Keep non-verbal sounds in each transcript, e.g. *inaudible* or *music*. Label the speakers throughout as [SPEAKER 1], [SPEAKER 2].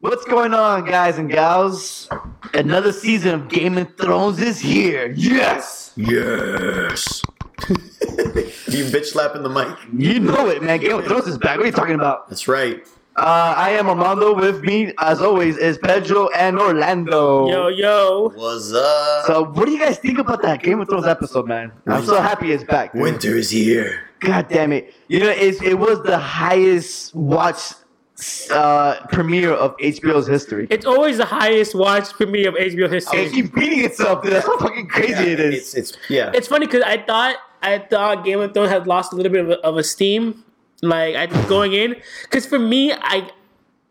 [SPEAKER 1] What's going on, guys and gals? Another season of Game of Thrones is here. Yes!
[SPEAKER 2] Yes. *laughs* you bitch slapping the mic.
[SPEAKER 1] You know it, man. Game of Thrones is back. What are you talking about?
[SPEAKER 2] That's right.
[SPEAKER 1] Uh, I am Armando. With me, as always, is Pedro and Orlando.
[SPEAKER 3] Yo, yo.
[SPEAKER 2] What's up?
[SPEAKER 1] So, what do you guys think about that Game of Thrones episode, man? I'm so happy it's back. dude.
[SPEAKER 2] Winter is here.
[SPEAKER 1] God damn it! You know, it, it was the highest watch uh, premiere of HBO's history.
[SPEAKER 3] It's always the highest watched premiere of HBO history.
[SPEAKER 1] It keeps beating itself. Dude. That's how fucking crazy
[SPEAKER 2] Yeah,
[SPEAKER 1] it is.
[SPEAKER 2] It's, it's yeah.
[SPEAKER 3] It's funny because I thought I thought Game of Thrones had lost a little bit of, of esteem, like I going in. Because for me, I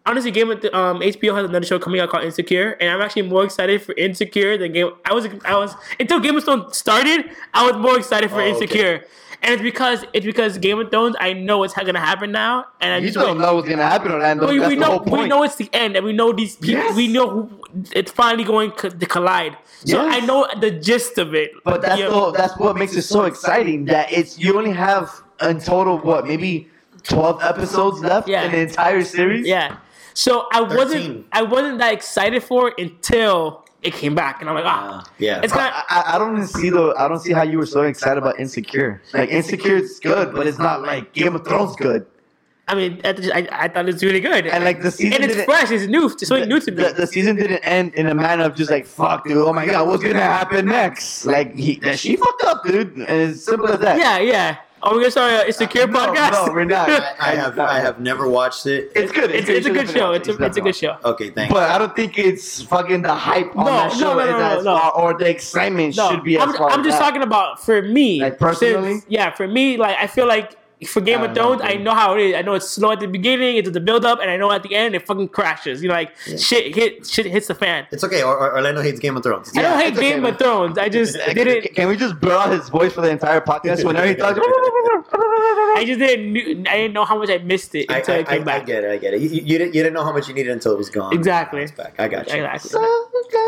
[SPEAKER 3] honestly Game of Th- um HBO has another show coming out called Insecure, and I'm actually more excited for Insecure than Game. I was I was until Game of Thrones started, I was more excited for
[SPEAKER 2] Oh, okay.
[SPEAKER 3] Insecure. And it's because it's because Game of Thrones. I know it's gonna happen now, and I
[SPEAKER 1] you
[SPEAKER 3] just
[SPEAKER 1] don't
[SPEAKER 3] wait.
[SPEAKER 1] know what's gonna happen, Orlando.
[SPEAKER 3] We,
[SPEAKER 1] That's
[SPEAKER 3] we
[SPEAKER 1] the
[SPEAKER 3] know
[SPEAKER 1] whole point.
[SPEAKER 3] we know it's the end, and we know these people.
[SPEAKER 1] Yes.
[SPEAKER 3] We know who, it's finally going co- to collide. So
[SPEAKER 1] Yes.
[SPEAKER 3] I know the gist of it.
[SPEAKER 1] But that's
[SPEAKER 3] Yeah.
[SPEAKER 1] the, that's what makes it so exciting. That it's you only have in total what maybe twelve episodes left
[SPEAKER 3] Yeah.
[SPEAKER 1] in the entire series.
[SPEAKER 3] Yeah. So I
[SPEAKER 2] 13.
[SPEAKER 3] wasn't I wasn't that excited for it until it came back, and I'm like, ah,
[SPEAKER 2] Uh, yeah.
[SPEAKER 3] it's kind of.
[SPEAKER 1] I, I- don't even see the I don't see how you were so excited about Insecure. Like Insecure is good, but it's not like Game of Thrones good.
[SPEAKER 3] I mean, I, I, I thought it was really good,
[SPEAKER 1] And like the season
[SPEAKER 3] and it's fresh, it's new, it's something new to me.
[SPEAKER 1] The, the season didn't end in a manner of just like fuck, dude. Oh my god, what's gonna happen next? Like he, she fucked up, dude. And it's simple as that.
[SPEAKER 3] yeah, yeah. Oh, Are we gonna start an insecure uh,
[SPEAKER 1] No,
[SPEAKER 3] podcast?
[SPEAKER 1] no, we're not. *laughs*
[SPEAKER 2] I have I have never watched it.
[SPEAKER 1] It's good.
[SPEAKER 3] it's, it's a good show. It's a,
[SPEAKER 1] definitely
[SPEAKER 3] it's a good show.
[SPEAKER 2] Okay, thanks.
[SPEAKER 1] But I don't think it's fucking the hype on
[SPEAKER 3] No,
[SPEAKER 1] that show
[SPEAKER 3] no, no,
[SPEAKER 1] is
[SPEAKER 3] no,
[SPEAKER 1] as
[SPEAKER 3] no.
[SPEAKER 1] far, or the excitement
[SPEAKER 3] No,
[SPEAKER 1] should be as
[SPEAKER 3] I'm,
[SPEAKER 1] far
[SPEAKER 3] I'm
[SPEAKER 1] as
[SPEAKER 3] just
[SPEAKER 1] that.
[SPEAKER 3] talking about for me.
[SPEAKER 1] Like, personally?
[SPEAKER 3] since- yeah, for me, like I feel like for Game of Thrones, I know how it is. I know it's slow at the beginning, it's the build up, and I know at the end it fucking crashes. You know, like shit hit shit hits the fan.
[SPEAKER 2] it's okay. Or, or Orlando hates Game of Thrones.
[SPEAKER 3] I don't hate
[SPEAKER 1] it's okay,
[SPEAKER 3] Game
[SPEAKER 1] man.
[SPEAKER 3] of Thrones. I just *laughs*
[SPEAKER 1] Can-
[SPEAKER 3] didn't.
[SPEAKER 1] Can we just blur out his voice for the entire podcast whenever he talks?
[SPEAKER 3] I just didn't. I didn't know how much I missed it
[SPEAKER 2] I,
[SPEAKER 3] until
[SPEAKER 2] I,
[SPEAKER 3] it came
[SPEAKER 2] I, I get it. I get it. You, you, you didn't you didn't know how much you needed until it was gone.
[SPEAKER 3] Exactly.
[SPEAKER 2] It's back. I got you.
[SPEAKER 3] Exactly.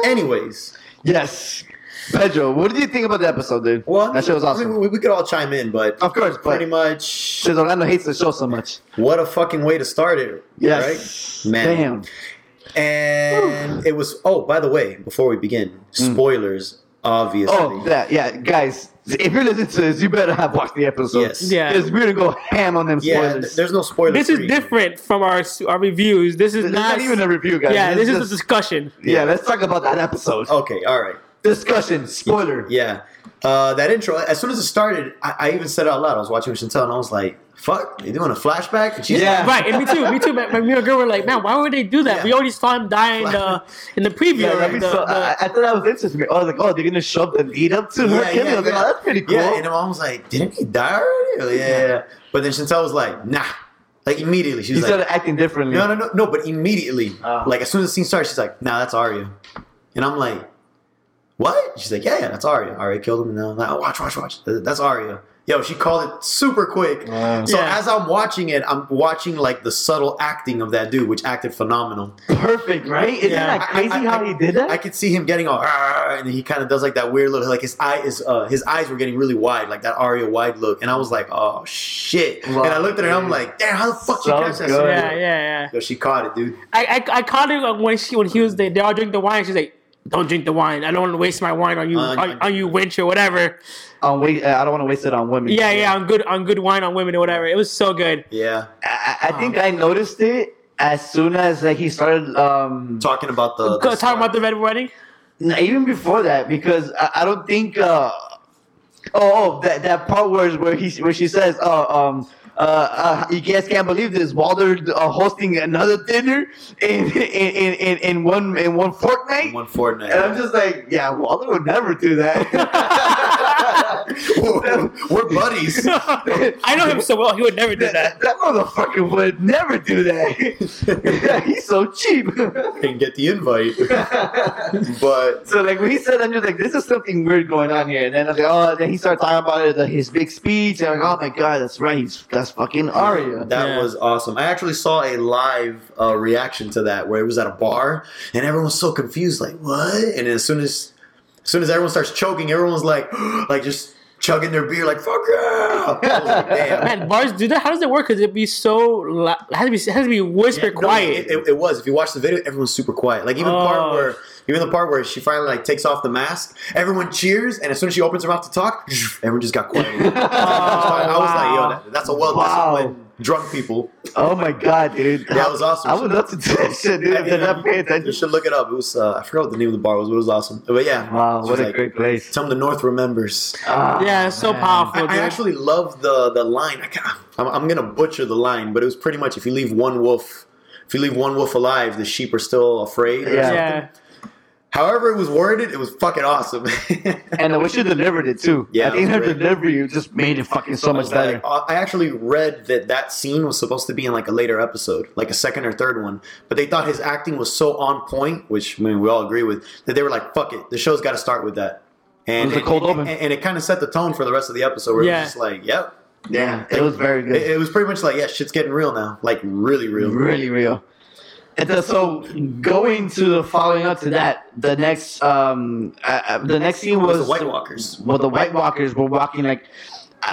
[SPEAKER 2] Anyways,
[SPEAKER 1] yes, Pedro. What did you think about the episode, dude?
[SPEAKER 2] well,
[SPEAKER 1] that show was awesome.
[SPEAKER 2] I
[SPEAKER 1] awesome.
[SPEAKER 2] mean, we, we could all chime in, but
[SPEAKER 1] of course, but
[SPEAKER 2] pretty much,
[SPEAKER 1] since Orlando hates the show so much.
[SPEAKER 2] what a fucking way to start it.
[SPEAKER 1] Yes,
[SPEAKER 2] Right? Man.
[SPEAKER 1] Damn.
[SPEAKER 2] And it was. Oh, by the way, before we begin, hmm. spoilers. Obviously.
[SPEAKER 1] Oh, that yeah, guys. If you're listening to this, you better have watched the episode.
[SPEAKER 2] Yes.
[SPEAKER 3] Yeah.
[SPEAKER 1] because we're gonna go ham on them spoilers.
[SPEAKER 2] th- There's no spoilers.
[SPEAKER 3] This is different from our our reviews. This is
[SPEAKER 1] It's
[SPEAKER 3] not,
[SPEAKER 1] not even a review, guys.
[SPEAKER 3] Yeah, this is
[SPEAKER 1] just-
[SPEAKER 3] a discussion.
[SPEAKER 1] yeah. Let's talk about that episode.
[SPEAKER 2] Okay. All right.
[SPEAKER 1] Discussion. Spoiler.
[SPEAKER 2] Yeah. Uh, that intro. As soon as it started, I, I even said it out loud. I was watching with Chantel, and I was like, "Fuck, they doing a flashback?" And she's
[SPEAKER 1] Yeah.
[SPEAKER 2] like,
[SPEAKER 3] Right, and me too. Me too. My, my me and girl were like, "Man, why would they do that?
[SPEAKER 2] Yeah.
[SPEAKER 3] We already saw him die in the in the preview."
[SPEAKER 1] Yeah,
[SPEAKER 3] like, the-
[SPEAKER 1] so,
[SPEAKER 3] the-
[SPEAKER 1] I, I thought that was interesting. I was like, oh, they're gonna show up the lead up to her
[SPEAKER 2] Yeah,
[SPEAKER 1] killing.
[SPEAKER 2] yeah,
[SPEAKER 1] like, oh, that's pretty cool.
[SPEAKER 2] Yeah, and my mom was like, "Didn't he die already?" Like, yeah, yeah, yeah. But then Chantel was like, "Nah." Like immediately, she was
[SPEAKER 1] started
[SPEAKER 2] like,
[SPEAKER 1] acting differently.
[SPEAKER 2] "No, no, no, no." But immediately,
[SPEAKER 1] Oh.
[SPEAKER 2] like as soon as the scene starts, she's like, "Nah, that's Arya," and I'm like, "What?" She's like, "Yeah, yeah, that's Arya. Arya killed him." And I'm like, oh, "Watch, watch, watch. That's Arya." Yo, she called it super quick.
[SPEAKER 1] Wow.
[SPEAKER 2] So
[SPEAKER 3] Yeah.
[SPEAKER 2] as I'm watching it, I'm watching like the subtle acting of that dude, which acted phenomenal.
[SPEAKER 1] Perfect, right? Isn't
[SPEAKER 3] Yeah.
[SPEAKER 1] that crazy
[SPEAKER 2] I- I-
[SPEAKER 1] how he did that?
[SPEAKER 2] I could see him getting all, and he kind of does like that weird look, like his eye is, uh, his eyes were getting really wide, like that Arya wide look, and I was like, oh shit!
[SPEAKER 1] Wow,
[SPEAKER 2] and I looked at her, and I'm like, damn, how the fuck she
[SPEAKER 1] So
[SPEAKER 2] catch that?
[SPEAKER 3] yeah, yeah, yeah.
[SPEAKER 2] Yo, she caught it, dude.
[SPEAKER 3] I, I I caught it when she when he was there. They all drink the wine. She's like, "Don't drink the wine. I don't want to waste my wine on you
[SPEAKER 2] Uh,
[SPEAKER 3] on, on you winch or whatever."
[SPEAKER 1] on wait, I don't want to waste it on women.
[SPEAKER 3] Yeah, yeah, on good on good wine on women or whatever. It was so good.
[SPEAKER 2] Yeah,
[SPEAKER 1] I, I think I noticed it as soon as like he started. Um,
[SPEAKER 2] talking about the,
[SPEAKER 3] Go- Talking about the red wedding.
[SPEAKER 1] No, even before that, because I, I don't think. Uh, oh, oh, that that part where where he where she says, "Oh, um, uh, uh, you guys can't believe this. Walder uh, hosting another dinner in in, in, in in one in one fortnight."
[SPEAKER 2] one fortnight.
[SPEAKER 1] And I'm just like, yeah, Walder would never do that. *laughs*
[SPEAKER 2] We're buddies. *laughs*
[SPEAKER 3] I know him so well. He would never do that.
[SPEAKER 1] That motherfucker would never do that. *laughs* He's so cheap.
[SPEAKER 2] and get the invite. *laughs* but
[SPEAKER 1] so like when he said, I'm just like, this is something weird going on here. And then I was like, oh, then he started talking about it, the, his big speech. And I'm like, oh my god, that's right. He's, that's fucking Arya.
[SPEAKER 2] that
[SPEAKER 3] Yeah.
[SPEAKER 2] was awesome. I actually saw a live uh, reaction to that where it was at a bar and everyone was so confused, like what? And as soon as, as soon as everyone starts choking, everyone's like, *gasps* like just chugging their beer, like fuck yeah. Like, *laughs*
[SPEAKER 3] Man, bars do that. How does it work? Because it'd be so. It has to be. It has to be whisper
[SPEAKER 2] No,
[SPEAKER 3] quiet.
[SPEAKER 2] It, it, it was. If you watch the video, everyone's super quiet. Like even the part
[SPEAKER 3] Oh.
[SPEAKER 2] where even the part where she finally like takes off the mask, everyone cheers, and as soon as she opens her mouth to talk, *laughs* everyone just got quiet. *laughs* I was like, yo, that, that's a well disciplined drunk people.
[SPEAKER 1] Oh my god, dude. *laughs*
[SPEAKER 2] Yeah, was awesome.
[SPEAKER 1] I would love to do that *laughs* shit, dude.
[SPEAKER 2] I
[SPEAKER 1] If
[SPEAKER 2] mean,
[SPEAKER 1] they're not paying
[SPEAKER 2] You should look it up. It was uh, I forgot what the name of the bar was, but it was awesome. But yeah,
[SPEAKER 1] Wow, what a
[SPEAKER 2] like,
[SPEAKER 1] great place.
[SPEAKER 2] Some of the North remembers.
[SPEAKER 1] Ah,
[SPEAKER 3] yeah, it's so
[SPEAKER 1] man.
[SPEAKER 3] powerful,
[SPEAKER 2] I,
[SPEAKER 3] dude.
[SPEAKER 2] I actually love the the line. I I'm, I'm gonna butcher the line, but it was pretty much if you leave one wolf, if you leave one wolf alive, the sheep are still afraid. or
[SPEAKER 1] Yeah.
[SPEAKER 2] something.
[SPEAKER 3] yeah.
[SPEAKER 2] However, it was worded, it was fucking awesome.
[SPEAKER 1] And the way she delivered it too.
[SPEAKER 2] Yeah,
[SPEAKER 1] I think her
[SPEAKER 2] great.
[SPEAKER 1] delivery just made it fucking so much better.
[SPEAKER 2] I actually read that that scene was supposed to be in like a later episode, like a second or third one. But they thought his acting was so on point, which I mean we all agree with, that they were like, "Fuck it, the show's got to start with that." And
[SPEAKER 1] It was a cold open.
[SPEAKER 2] and, and it kind of set the tone for the rest of the episode. Where
[SPEAKER 3] Yeah.
[SPEAKER 2] it was just like, "Yep."
[SPEAKER 1] Yeah, it was very good.
[SPEAKER 2] It, it was pretty much like, "Yeah, shit's getting real now, like really real."
[SPEAKER 1] really real. And so going to the following up to that, the next um uh, uh, the next scene
[SPEAKER 2] was
[SPEAKER 1] was
[SPEAKER 2] the White Walkers.
[SPEAKER 1] Well, the White Walkers were walking like.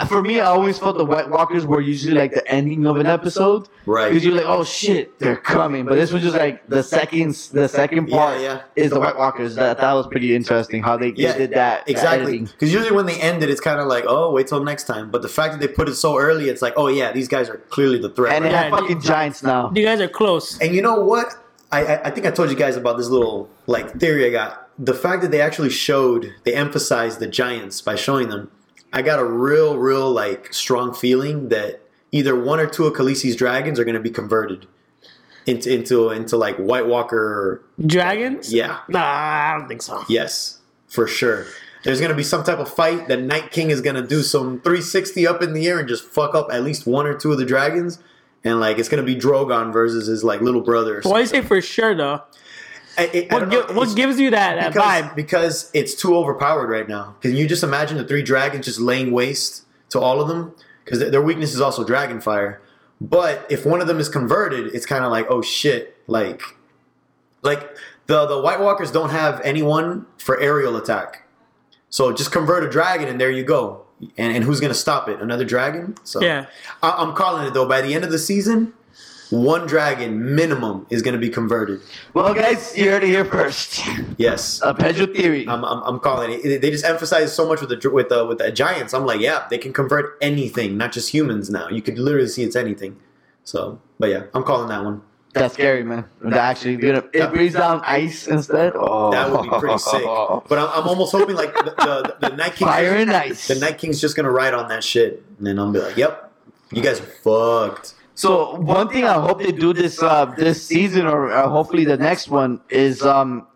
[SPEAKER 1] For me, I always felt the White Walkers were usually like the ending of an episode,
[SPEAKER 2] Right.
[SPEAKER 1] Because you're like, oh shit, they're coming. But this was just like the second, the second part
[SPEAKER 2] yeah. yeah.
[SPEAKER 1] is the White Walkers. That that was pretty interesting how they, they
[SPEAKER 2] Yeah,
[SPEAKER 1] did that. that
[SPEAKER 2] Exactly. Because usually when they end it, it's kind of like, "Oh, wait till next time." But the fact that they put it so early, it's like, "Oh yeah, these guys are clearly the threat."
[SPEAKER 1] And they
[SPEAKER 2] right?
[SPEAKER 1] have fucking giants now.
[SPEAKER 3] You guys are close.
[SPEAKER 2] And you know what? I, I I think I told you guys about this little like theory I got. The fact that they actually showed, they emphasized the giants by showing them. I got a real, real like strong feeling that either one or two of Khaleesi's dragons are going to be converted into into into like White Walker.
[SPEAKER 3] Dragons?
[SPEAKER 2] Yeah,
[SPEAKER 3] Nah, I don't think so.
[SPEAKER 2] yes, for sure. There's going to be some type of fight that Night King is going to do some 360 up in the air and just fuck up at least one or two of the dragons. And like it's gonna be Drogon versus his like little brother. or
[SPEAKER 3] Why do you say for sure though?
[SPEAKER 2] I- I- I
[SPEAKER 3] What, gi- what gives you that, that
[SPEAKER 2] because,
[SPEAKER 3] vibe?
[SPEAKER 2] because it's too overpowered right now. Can you just imagine the three dragons just laying waste to all of them? Because their weakness is also dragon fire. But if one of them is converted, it's kind of like, oh shit, like, like the the White Walkers don't have anyone for aerial attack. So just convert a dragon, and there you go. And, and who's gonna stop it? Another dragon? So
[SPEAKER 3] Yeah.
[SPEAKER 2] I, I'm calling it though. By the end of the season, one dragon minimum is gonna be converted.
[SPEAKER 1] Well, guys, you heard it here first.
[SPEAKER 2] Yes.
[SPEAKER 1] A Pedro theory.
[SPEAKER 2] I'm, I'm, I'm calling it. They just emphasize so much with the with the with the giants. I'm like, yeah, they can convert anything, not just humans. Now you could literally see it's anything. So, but yeah, I'm calling that one.
[SPEAKER 1] That's scary, man. That actually, know, it breathes down ice instead. Oh,
[SPEAKER 2] That would be pretty sick. Oh. But I'm, I'm almost hoping like the, the, the Night King, *laughs*
[SPEAKER 1] Fire and ice.
[SPEAKER 2] the Night King's just gonna ride on that shit, and then I'll be like, yep, you guys are fucked.
[SPEAKER 1] So one thing I hope they do this uh, this season or uh, hopefully the next one is um,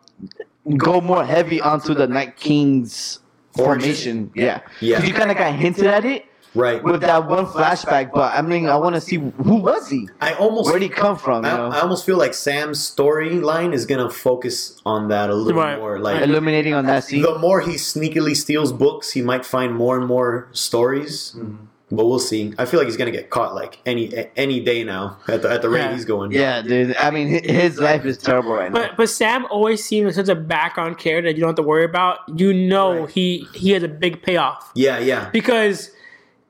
[SPEAKER 1] go more heavy onto the Night King's formation. Yeah,
[SPEAKER 2] Yeah.
[SPEAKER 1] 'Cause You kind of got hinted at it
[SPEAKER 2] Right.
[SPEAKER 1] with that one flashback, but I mean, I want to see who was he?
[SPEAKER 2] I almost
[SPEAKER 1] Where would he come from? You
[SPEAKER 2] I,
[SPEAKER 1] know,
[SPEAKER 2] I almost feel like Sam's storyline is gonna focus on that a little
[SPEAKER 3] Right.
[SPEAKER 2] more. Like
[SPEAKER 1] illuminating on that scene.
[SPEAKER 2] the more he sneakily steals books, he might find more and more stories.
[SPEAKER 1] Mm-hmm.
[SPEAKER 2] But we'll see. I feel like he's gonna get caught like any any day now at the at the rate
[SPEAKER 3] Yeah.
[SPEAKER 2] he's going.
[SPEAKER 1] Yeah, dude. I mean, his life is terrible right now.
[SPEAKER 3] But but Sam always seems like such a background character that you don't have to worry about. You know
[SPEAKER 2] Right.
[SPEAKER 3] he he has a big payoff
[SPEAKER 2] yeah, yeah.
[SPEAKER 3] because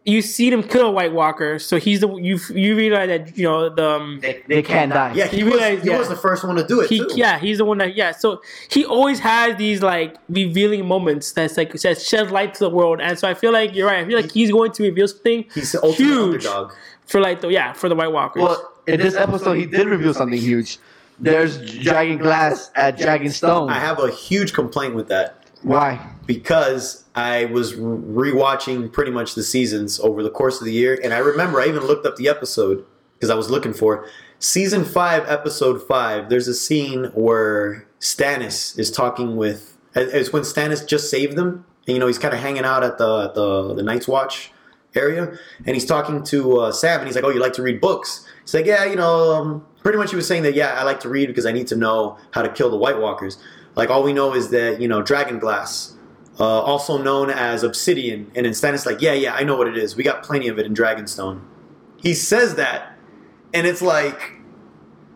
[SPEAKER 3] you see him kill a White Walker, so he's the you you realize that you know the um,
[SPEAKER 1] They, they can't die.
[SPEAKER 2] Yeah, he,
[SPEAKER 3] realized
[SPEAKER 2] was,
[SPEAKER 3] realize-
[SPEAKER 2] he
[SPEAKER 3] yeah.
[SPEAKER 2] was the first one to do it
[SPEAKER 3] he
[SPEAKER 2] too.
[SPEAKER 3] yeah he's the one that yeah so he always has these like revealing moments that's like that shed light to the world and so I feel like you're right I feel like he's going to reveal something
[SPEAKER 2] He's the ultimate
[SPEAKER 3] huge
[SPEAKER 2] underdog.
[SPEAKER 3] for like the yeah for the White Walkers.
[SPEAKER 1] Well, in this episode, he did reveal something huge. There's Dragon Glass at Dragonstone.
[SPEAKER 2] I have a huge complaint with that
[SPEAKER 1] Why?
[SPEAKER 2] because I was rewatching pretty much the seasons over the course of the year, and I remember I even looked up the episode because I was looking for season five, episode five. There's a scene where Stannis is talking with. It's when Stannis just saved them, and you know he's kind of hanging out at the the the Night's Watch area, and he's talking to uh, Sam, and he's like, "Oh, you like to read books?" He's like, "Yeah, you know." Um, pretty much, he was saying that, "Yeah, I like to read because I need to know how to kill the White Walkers." Like all we know is that you know Dragon Glass, uh, also known as Obsidian, and Stannis like, "Yeah, yeah, I know what it is. We got plenty of it in Dragonstone." He says that, and it's like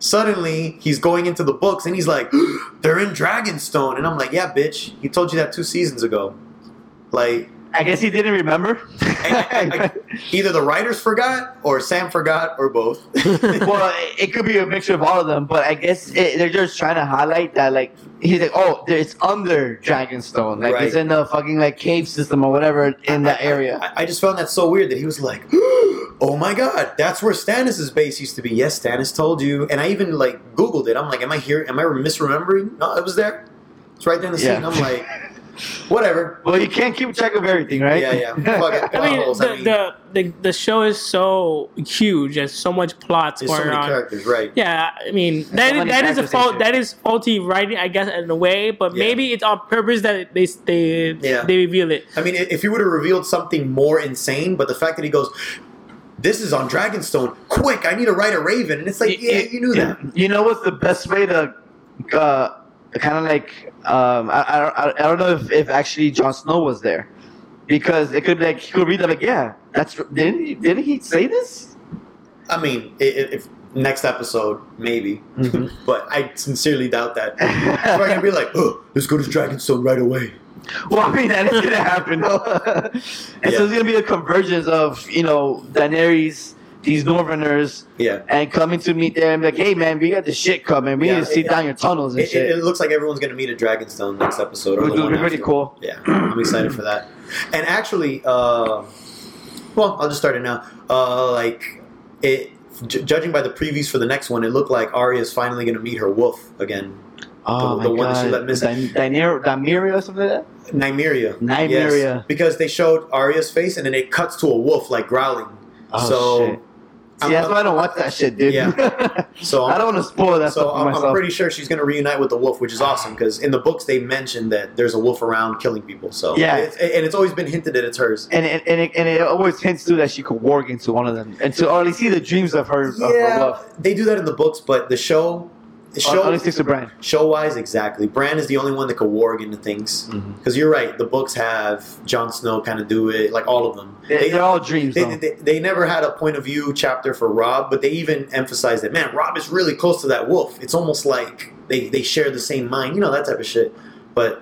[SPEAKER 2] suddenly he's going into the books and he's like, *gasps* they're in Dragonstone. And I'm like, yeah, bitch, he told you that two seasons ago. Like,
[SPEAKER 1] I guess he didn't remember. *laughs*
[SPEAKER 2] Either the writers forgot or Sam forgot or both. *laughs*
[SPEAKER 1] well, it could be a mixture of all of them, but I guess it, they're just trying to highlight that, like, he's like, oh, there- it's under Dragonstone, like it's in the fucking like cave system or whatever in that area.
[SPEAKER 2] I, I just found that so weird that he was like, *gasps* "Oh my god, that's where Stannis' base used to be." Yes, Stannis told you, and I even like Googled it. I'm like, "Am I here? Am I misremembering?" No, it was there. It's right there in the
[SPEAKER 1] Yeah.
[SPEAKER 2] scene. I'm like, whatever.
[SPEAKER 1] well, you can't keep track of everything, right?
[SPEAKER 2] Yeah, yeah. *laughs* Fuck it.
[SPEAKER 3] I mean,
[SPEAKER 2] holes,
[SPEAKER 3] the,
[SPEAKER 2] I mean-
[SPEAKER 3] the, the the show is so huge. and so much plots
[SPEAKER 2] There's so many
[SPEAKER 3] on.
[SPEAKER 2] characters, right?
[SPEAKER 3] Yeah, I mean that
[SPEAKER 1] so
[SPEAKER 3] is, that is a fault. That is faulty writing, I guess, in a way. But
[SPEAKER 2] Yeah.
[SPEAKER 3] maybe it's on purpose that they they
[SPEAKER 2] Yeah.
[SPEAKER 3] they reveal it.
[SPEAKER 2] I mean, if he would have revealed something more insane, but the fact that he goes, "This is on Dragonstone, quick! I need to write a Raven," and it's like, yeah, you knew that.
[SPEAKER 1] You know what's the best way to, uh, kind of like, um, I, I, don't- I, I don't know if, if actually Jon Snow was there, because it could like he could read that like, yeah, that's didn't he, didn't he say this?
[SPEAKER 2] I mean, i- i- if next episode, maybe,
[SPEAKER 1] Mhm. *laughs*
[SPEAKER 2] but I sincerely doubt that. He's probably gonna be like, "Oh, let's go to Dragonstone right away."
[SPEAKER 1] Well, I mean that is gonna happen. *laughs* and so
[SPEAKER 2] Yeah.
[SPEAKER 1] it's gonna be a convergence of you know Daenerys, these Northerners,
[SPEAKER 2] Yeah.
[SPEAKER 1] and coming to meet them like, hey man, we got the shit coming. We
[SPEAKER 2] Yeah,
[SPEAKER 1] need to see down your tunnels and
[SPEAKER 2] It,
[SPEAKER 1] shit.
[SPEAKER 2] it, it looks like everyone's gonna meet at Dragonstone next episode.
[SPEAKER 1] Which will be pretty
[SPEAKER 2] after.
[SPEAKER 1] cool.
[SPEAKER 2] Yeah, I'm excited for that. And actually, uh, well, I'll just start it now. Uh, like it, j- judging by the previews for the next one, it looked like Arya is finally going to meet her wolf again,
[SPEAKER 1] oh
[SPEAKER 2] the- the one that she let miss-
[SPEAKER 1] Daener- Daenerys or something like that.
[SPEAKER 2] Nymeria.
[SPEAKER 1] Nymeria.
[SPEAKER 2] Yes, because they showed Arya's face and then it cuts to a wolf like growling.
[SPEAKER 1] Oh,
[SPEAKER 2] so,
[SPEAKER 1] shit. See,
[SPEAKER 2] I'm-
[SPEAKER 1] that's why I don't watch that shit, dude.
[SPEAKER 2] Yeah. *laughs* so
[SPEAKER 1] I don't want to spoil that
[SPEAKER 2] So I'm,
[SPEAKER 1] myself.
[SPEAKER 2] I'm pretty sure she's going to reunite with the wolf, which is awesome because in the books they mentioned that there's a wolf around killing people. So
[SPEAKER 1] Yeah.
[SPEAKER 2] it's, and it's always been hinted that it's hers.
[SPEAKER 1] and it, and, it, and it always hints to that she could warg into one of them, and to or at least see the dreams of her. Of her
[SPEAKER 2] Yeah,
[SPEAKER 1] love.
[SPEAKER 2] they do that in the books, but the show, the
[SPEAKER 1] Show,
[SPEAKER 2] show,
[SPEAKER 1] at least to Bran.
[SPEAKER 2] show wise, exactly. Bran is the only one that could warg into things.
[SPEAKER 1] Mhm.
[SPEAKER 2] Because you're right, the books have Jon Snow kind of do it, like all of them.
[SPEAKER 1] They, they're all dreams,
[SPEAKER 2] They,
[SPEAKER 1] though.
[SPEAKER 2] they, they never had a point of view chapter for Robb, but they even emphasized that man, Robb is really close to that wolf. It's almost like they, they share the same mind, you know, that type of shit. But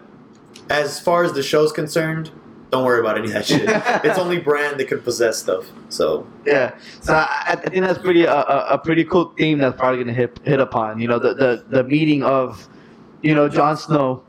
[SPEAKER 2] as far as the show's concerned, don't worry about any of that shit. *laughs* it's only Bran that can possess stuff. So
[SPEAKER 1] Yeah, so I, I think that's pretty uh, a, a pretty cool theme that's probably gonna hit hit upon. You know, the the, the meeting of, you know, Jon Snow.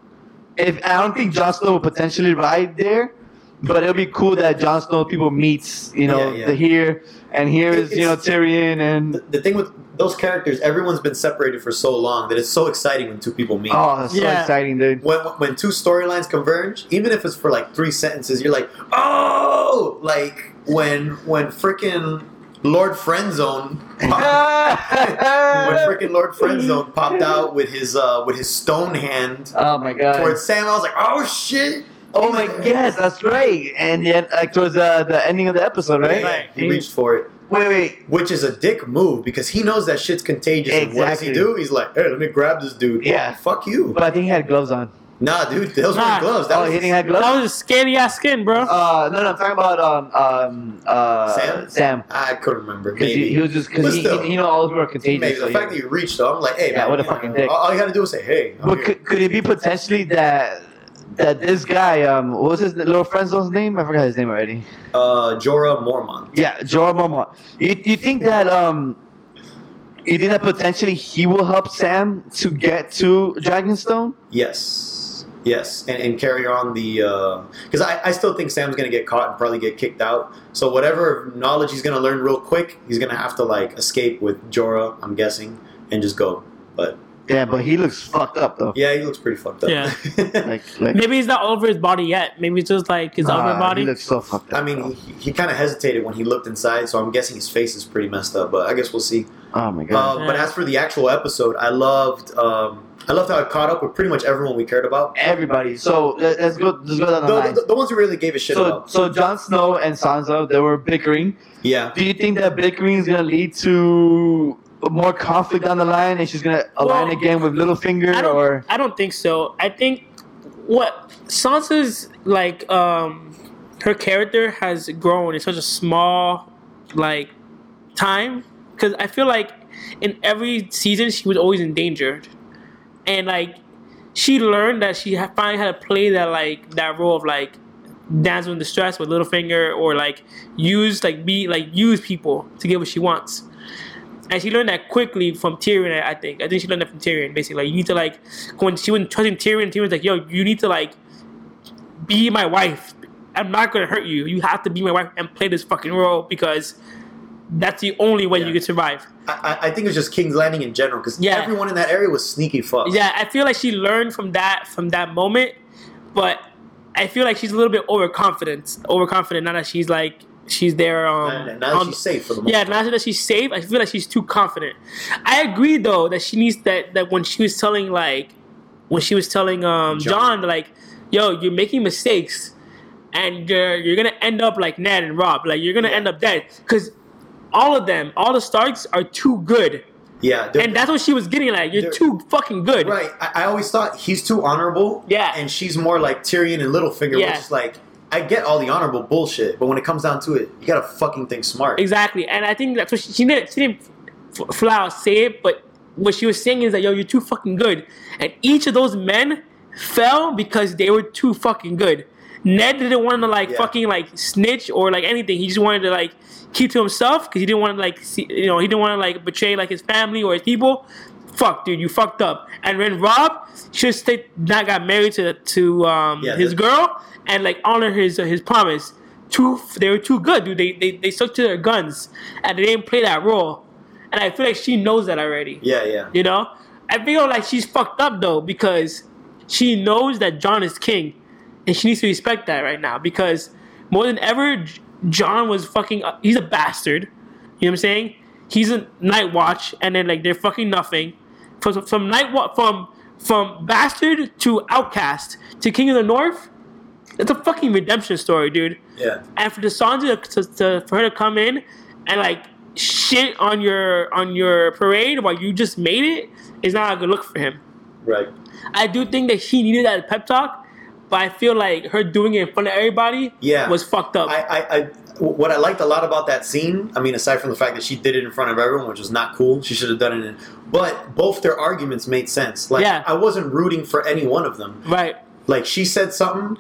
[SPEAKER 1] If I don't think Jon Snow will potentially ride there, but it'll be cool that Jon Snow people meets. You know,
[SPEAKER 2] Yeah, yeah.
[SPEAKER 1] the here and here is you know
[SPEAKER 2] It's-
[SPEAKER 1] Tyrion and
[SPEAKER 2] the, the thing with those characters, everyone's been separated for so long that it's so exciting when two people meet.
[SPEAKER 1] oh, that's so exciting, dude.
[SPEAKER 2] When, when two storylines converge, even if it's for like three sentences, you're like, oh, like when when freaking Lord Friendzone, popped, *laughs* when freaking Lord Friendzone popped out with his uh with his stone hand
[SPEAKER 1] oh my god.
[SPEAKER 2] towards Sam, I was like, oh shit.
[SPEAKER 1] Oh my yes, that's right. And then like towards the the ending of the episode, right?
[SPEAKER 2] Right. He reached for it.
[SPEAKER 1] Wait, wait.
[SPEAKER 2] Which is a dick move because he knows that shit's contagious. And what does he
[SPEAKER 1] Exactly.
[SPEAKER 2] do? He's like, hey, let me grab this dude.
[SPEAKER 1] Yeah.
[SPEAKER 2] Fuck you.
[SPEAKER 1] But I think he had gloves on.
[SPEAKER 2] Nah, dude, those
[SPEAKER 3] Nah.
[SPEAKER 2] were gloves. That
[SPEAKER 1] oh,
[SPEAKER 2] was
[SPEAKER 1] he didn't have gloves.
[SPEAKER 3] That was a scaly ass skin, bro.
[SPEAKER 1] Uh, no, no, I'm talking about um, um, uh,
[SPEAKER 2] Sam?
[SPEAKER 1] Sam.
[SPEAKER 2] I couldn't remember.
[SPEAKER 1] Because
[SPEAKER 2] Maybe.
[SPEAKER 1] he, he was just
[SPEAKER 2] But
[SPEAKER 1] because he,
[SPEAKER 2] still.
[SPEAKER 1] he, you know, all of were contagious.
[SPEAKER 2] Maybe
[SPEAKER 1] so
[SPEAKER 2] the
[SPEAKER 1] yeah.
[SPEAKER 2] fact that you reached though, I'm like, hey,
[SPEAKER 1] Yeah,
[SPEAKER 2] man,
[SPEAKER 1] what a
[SPEAKER 2] you
[SPEAKER 1] fucking
[SPEAKER 2] know,
[SPEAKER 1] dick.
[SPEAKER 2] All, all you gotta do is say, hey. I'm
[SPEAKER 1] But
[SPEAKER 2] here.
[SPEAKER 1] could, could it be potentially that that this guy, um, what was his little friend's name? I forgot his name already.
[SPEAKER 2] uh, Jorah Mormont.
[SPEAKER 1] Yeah, Jorah Mormont. You, you think that um, you think that potentially he will help Sam to get to Dragonstone?
[SPEAKER 2] Yes, yes, and, and carry on the because I, I still think Sam's gonna get caught and probably get kicked out. So whatever knowledge he's gonna learn real quick, he's gonna have to like escape with Jorah. I'm guessing and just go. But
[SPEAKER 1] Yeah, but he looks fucked up though.
[SPEAKER 2] yeah, he looks pretty fucked up.
[SPEAKER 3] Yeah. *laughs*
[SPEAKER 1] Like, like
[SPEAKER 3] Maybe he's not over his body yet. Maybe it's just like his
[SPEAKER 1] ah,
[SPEAKER 3] upper body.
[SPEAKER 1] He looks so fucked up.
[SPEAKER 2] I mean, he, he kind of hesitated when he looked inside, so I'm guessing his face is pretty messed up. But I guess we'll see.
[SPEAKER 1] oh my god.
[SPEAKER 2] Uh, but as for the actual episode, I loved. Um, I loved how it caught up with pretty much everyone we cared about.
[SPEAKER 1] Everybody. So let- let's go. Let's go down the
[SPEAKER 2] The,
[SPEAKER 1] line.
[SPEAKER 2] the, the ones who really gave a shit
[SPEAKER 1] So,
[SPEAKER 2] about.
[SPEAKER 1] so Jon Snow and Sansa, they were bickering.
[SPEAKER 2] Yeah.
[SPEAKER 1] Do you think that bickering is gonna lead to more conflict down the line, and she's gonna align
[SPEAKER 3] Well,
[SPEAKER 1] again with Littlefinger,
[SPEAKER 3] I
[SPEAKER 1] or
[SPEAKER 3] I don't think so. I think what Sansa's like um her character has grown in such a small like time because I feel like in every season she was always endangered, and like she learned that she finally had to play that like that role of like damsel in distress with Littlefinger or like use like be like use people to get what she wants. And she learned that quickly from Tyrion. I think. I think she learned that from Tyrion. Basically, like you need to like when she wasn't trusting Tyrion. Tyrion was like, "Yo, you need to like be my wife. I'm not gonna hurt you. You have to be my wife and play this fucking role because that's the only way
[SPEAKER 2] Yeah.
[SPEAKER 3] you can survive."
[SPEAKER 2] I, I- think it was just King's Landing in general because
[SPEAKER 3] Yeah.
[SPEAKER 2] everyone in that area was sneaky fucks.
[SPEAKER 3] Yeah, I feel like she learned from that from that moment, but I feel like she's a little bit overconfident. Overconfident now that she's like she's there. Um,
[SPEAKER 2] now
[SPEAKER 3] on-
[SPEAKER 2] she's safe for the most
[SPEAKER 3] Yeah, now that she's safe, I feel like she's too confident. I agree though that she needs that that when she was telling like when she was telling um Jon,
[SPEAKER 2] Jon.
[SPEAKER 3] like, yo, you're making mistakes and you're you're gonna end up like Ned and Robb. Like you're gonna
[SPEAKER 2] Yeah.
[SPEAKER 3] end up dead. Cause all of them, all the Starks are too good.
[SPEAKER 2] Yeah.
[SPEAKER 3] And that's what she was getting at. You're too fucking good.
[SPEAKER 2] Right. I, I always thought he's too honorable.
[SPEAKER 3] Yeah.
[SPEAKER 2] And she's more like Tyrion and Littlefinger,
[SPEAKER 3] Yeah.
[SPEAKER 2] which is like, I get all the honorable bullshit, but when it comes down to it, you gotta fucking think smart.
[SPEAKER 3] Exactly, and I think that's what she, she didn't. She didn't f- flat out say it, but what she was saying is that yo, you're too fucking good, and each of those men fell because they were too fucking good. Ned didn't want to like
[SPEAKER 2] Yeah.
[SPEAKER 3] fucking like snitch or like anything. He just wanted to like keep to himself because he didn't want to like see, you know he didn't want to like betray like his family or his people. Fuck, dude, you fucked up. And then Robb should stay not got married to to um
[SPEAKER 2] Yeah,
[SPEAKER 3] his girl and like honor his uh, his promise. Too they were too good, dude. They, they they stuck to their guns and they didn't play that role. And I feel like she knows that already.
[SPEAKER 2] Yeah, yeah.
[SPEAKER 3] You know, I feel like she's fucked up though because she knows that Jon is king, and she needs to respect that right now because more than ever, Jon was fucking. uh, He's a bastard. You know what I'm saying? He's a night watch, and then like they're fucking nothing. From from night watch from from bastard to outcast to king of the north. It's a fucking redemption story, dude.
[SPEAKER 2] Yeah.
[SPEAKER 3] And for the Sansa to, to for her to come in and like shit on your on your parade while you just made it is not a good look for him.
[SPEAKER 2] Right.
[SPEAKER 3] I do think that he needed that pep talk, but I feel like her doing it in front of everybody
[SPEAKER 2] Yeah.
[SPEAKER 3] was fucked up.
[SPEAKER 2] I, I, I, what I liked a lot about that scene, I mean, aside from the fact that she did it in front of everyone, which was not cool, she should have done it in. But both their arguments made sense. Like,
[SPEAKER 3] Yeah.
[SPEAKER 2] I wasn't rooting for any one of them.
[SPEAKER 3] right.
[SPEAKER 2] Like, she said something,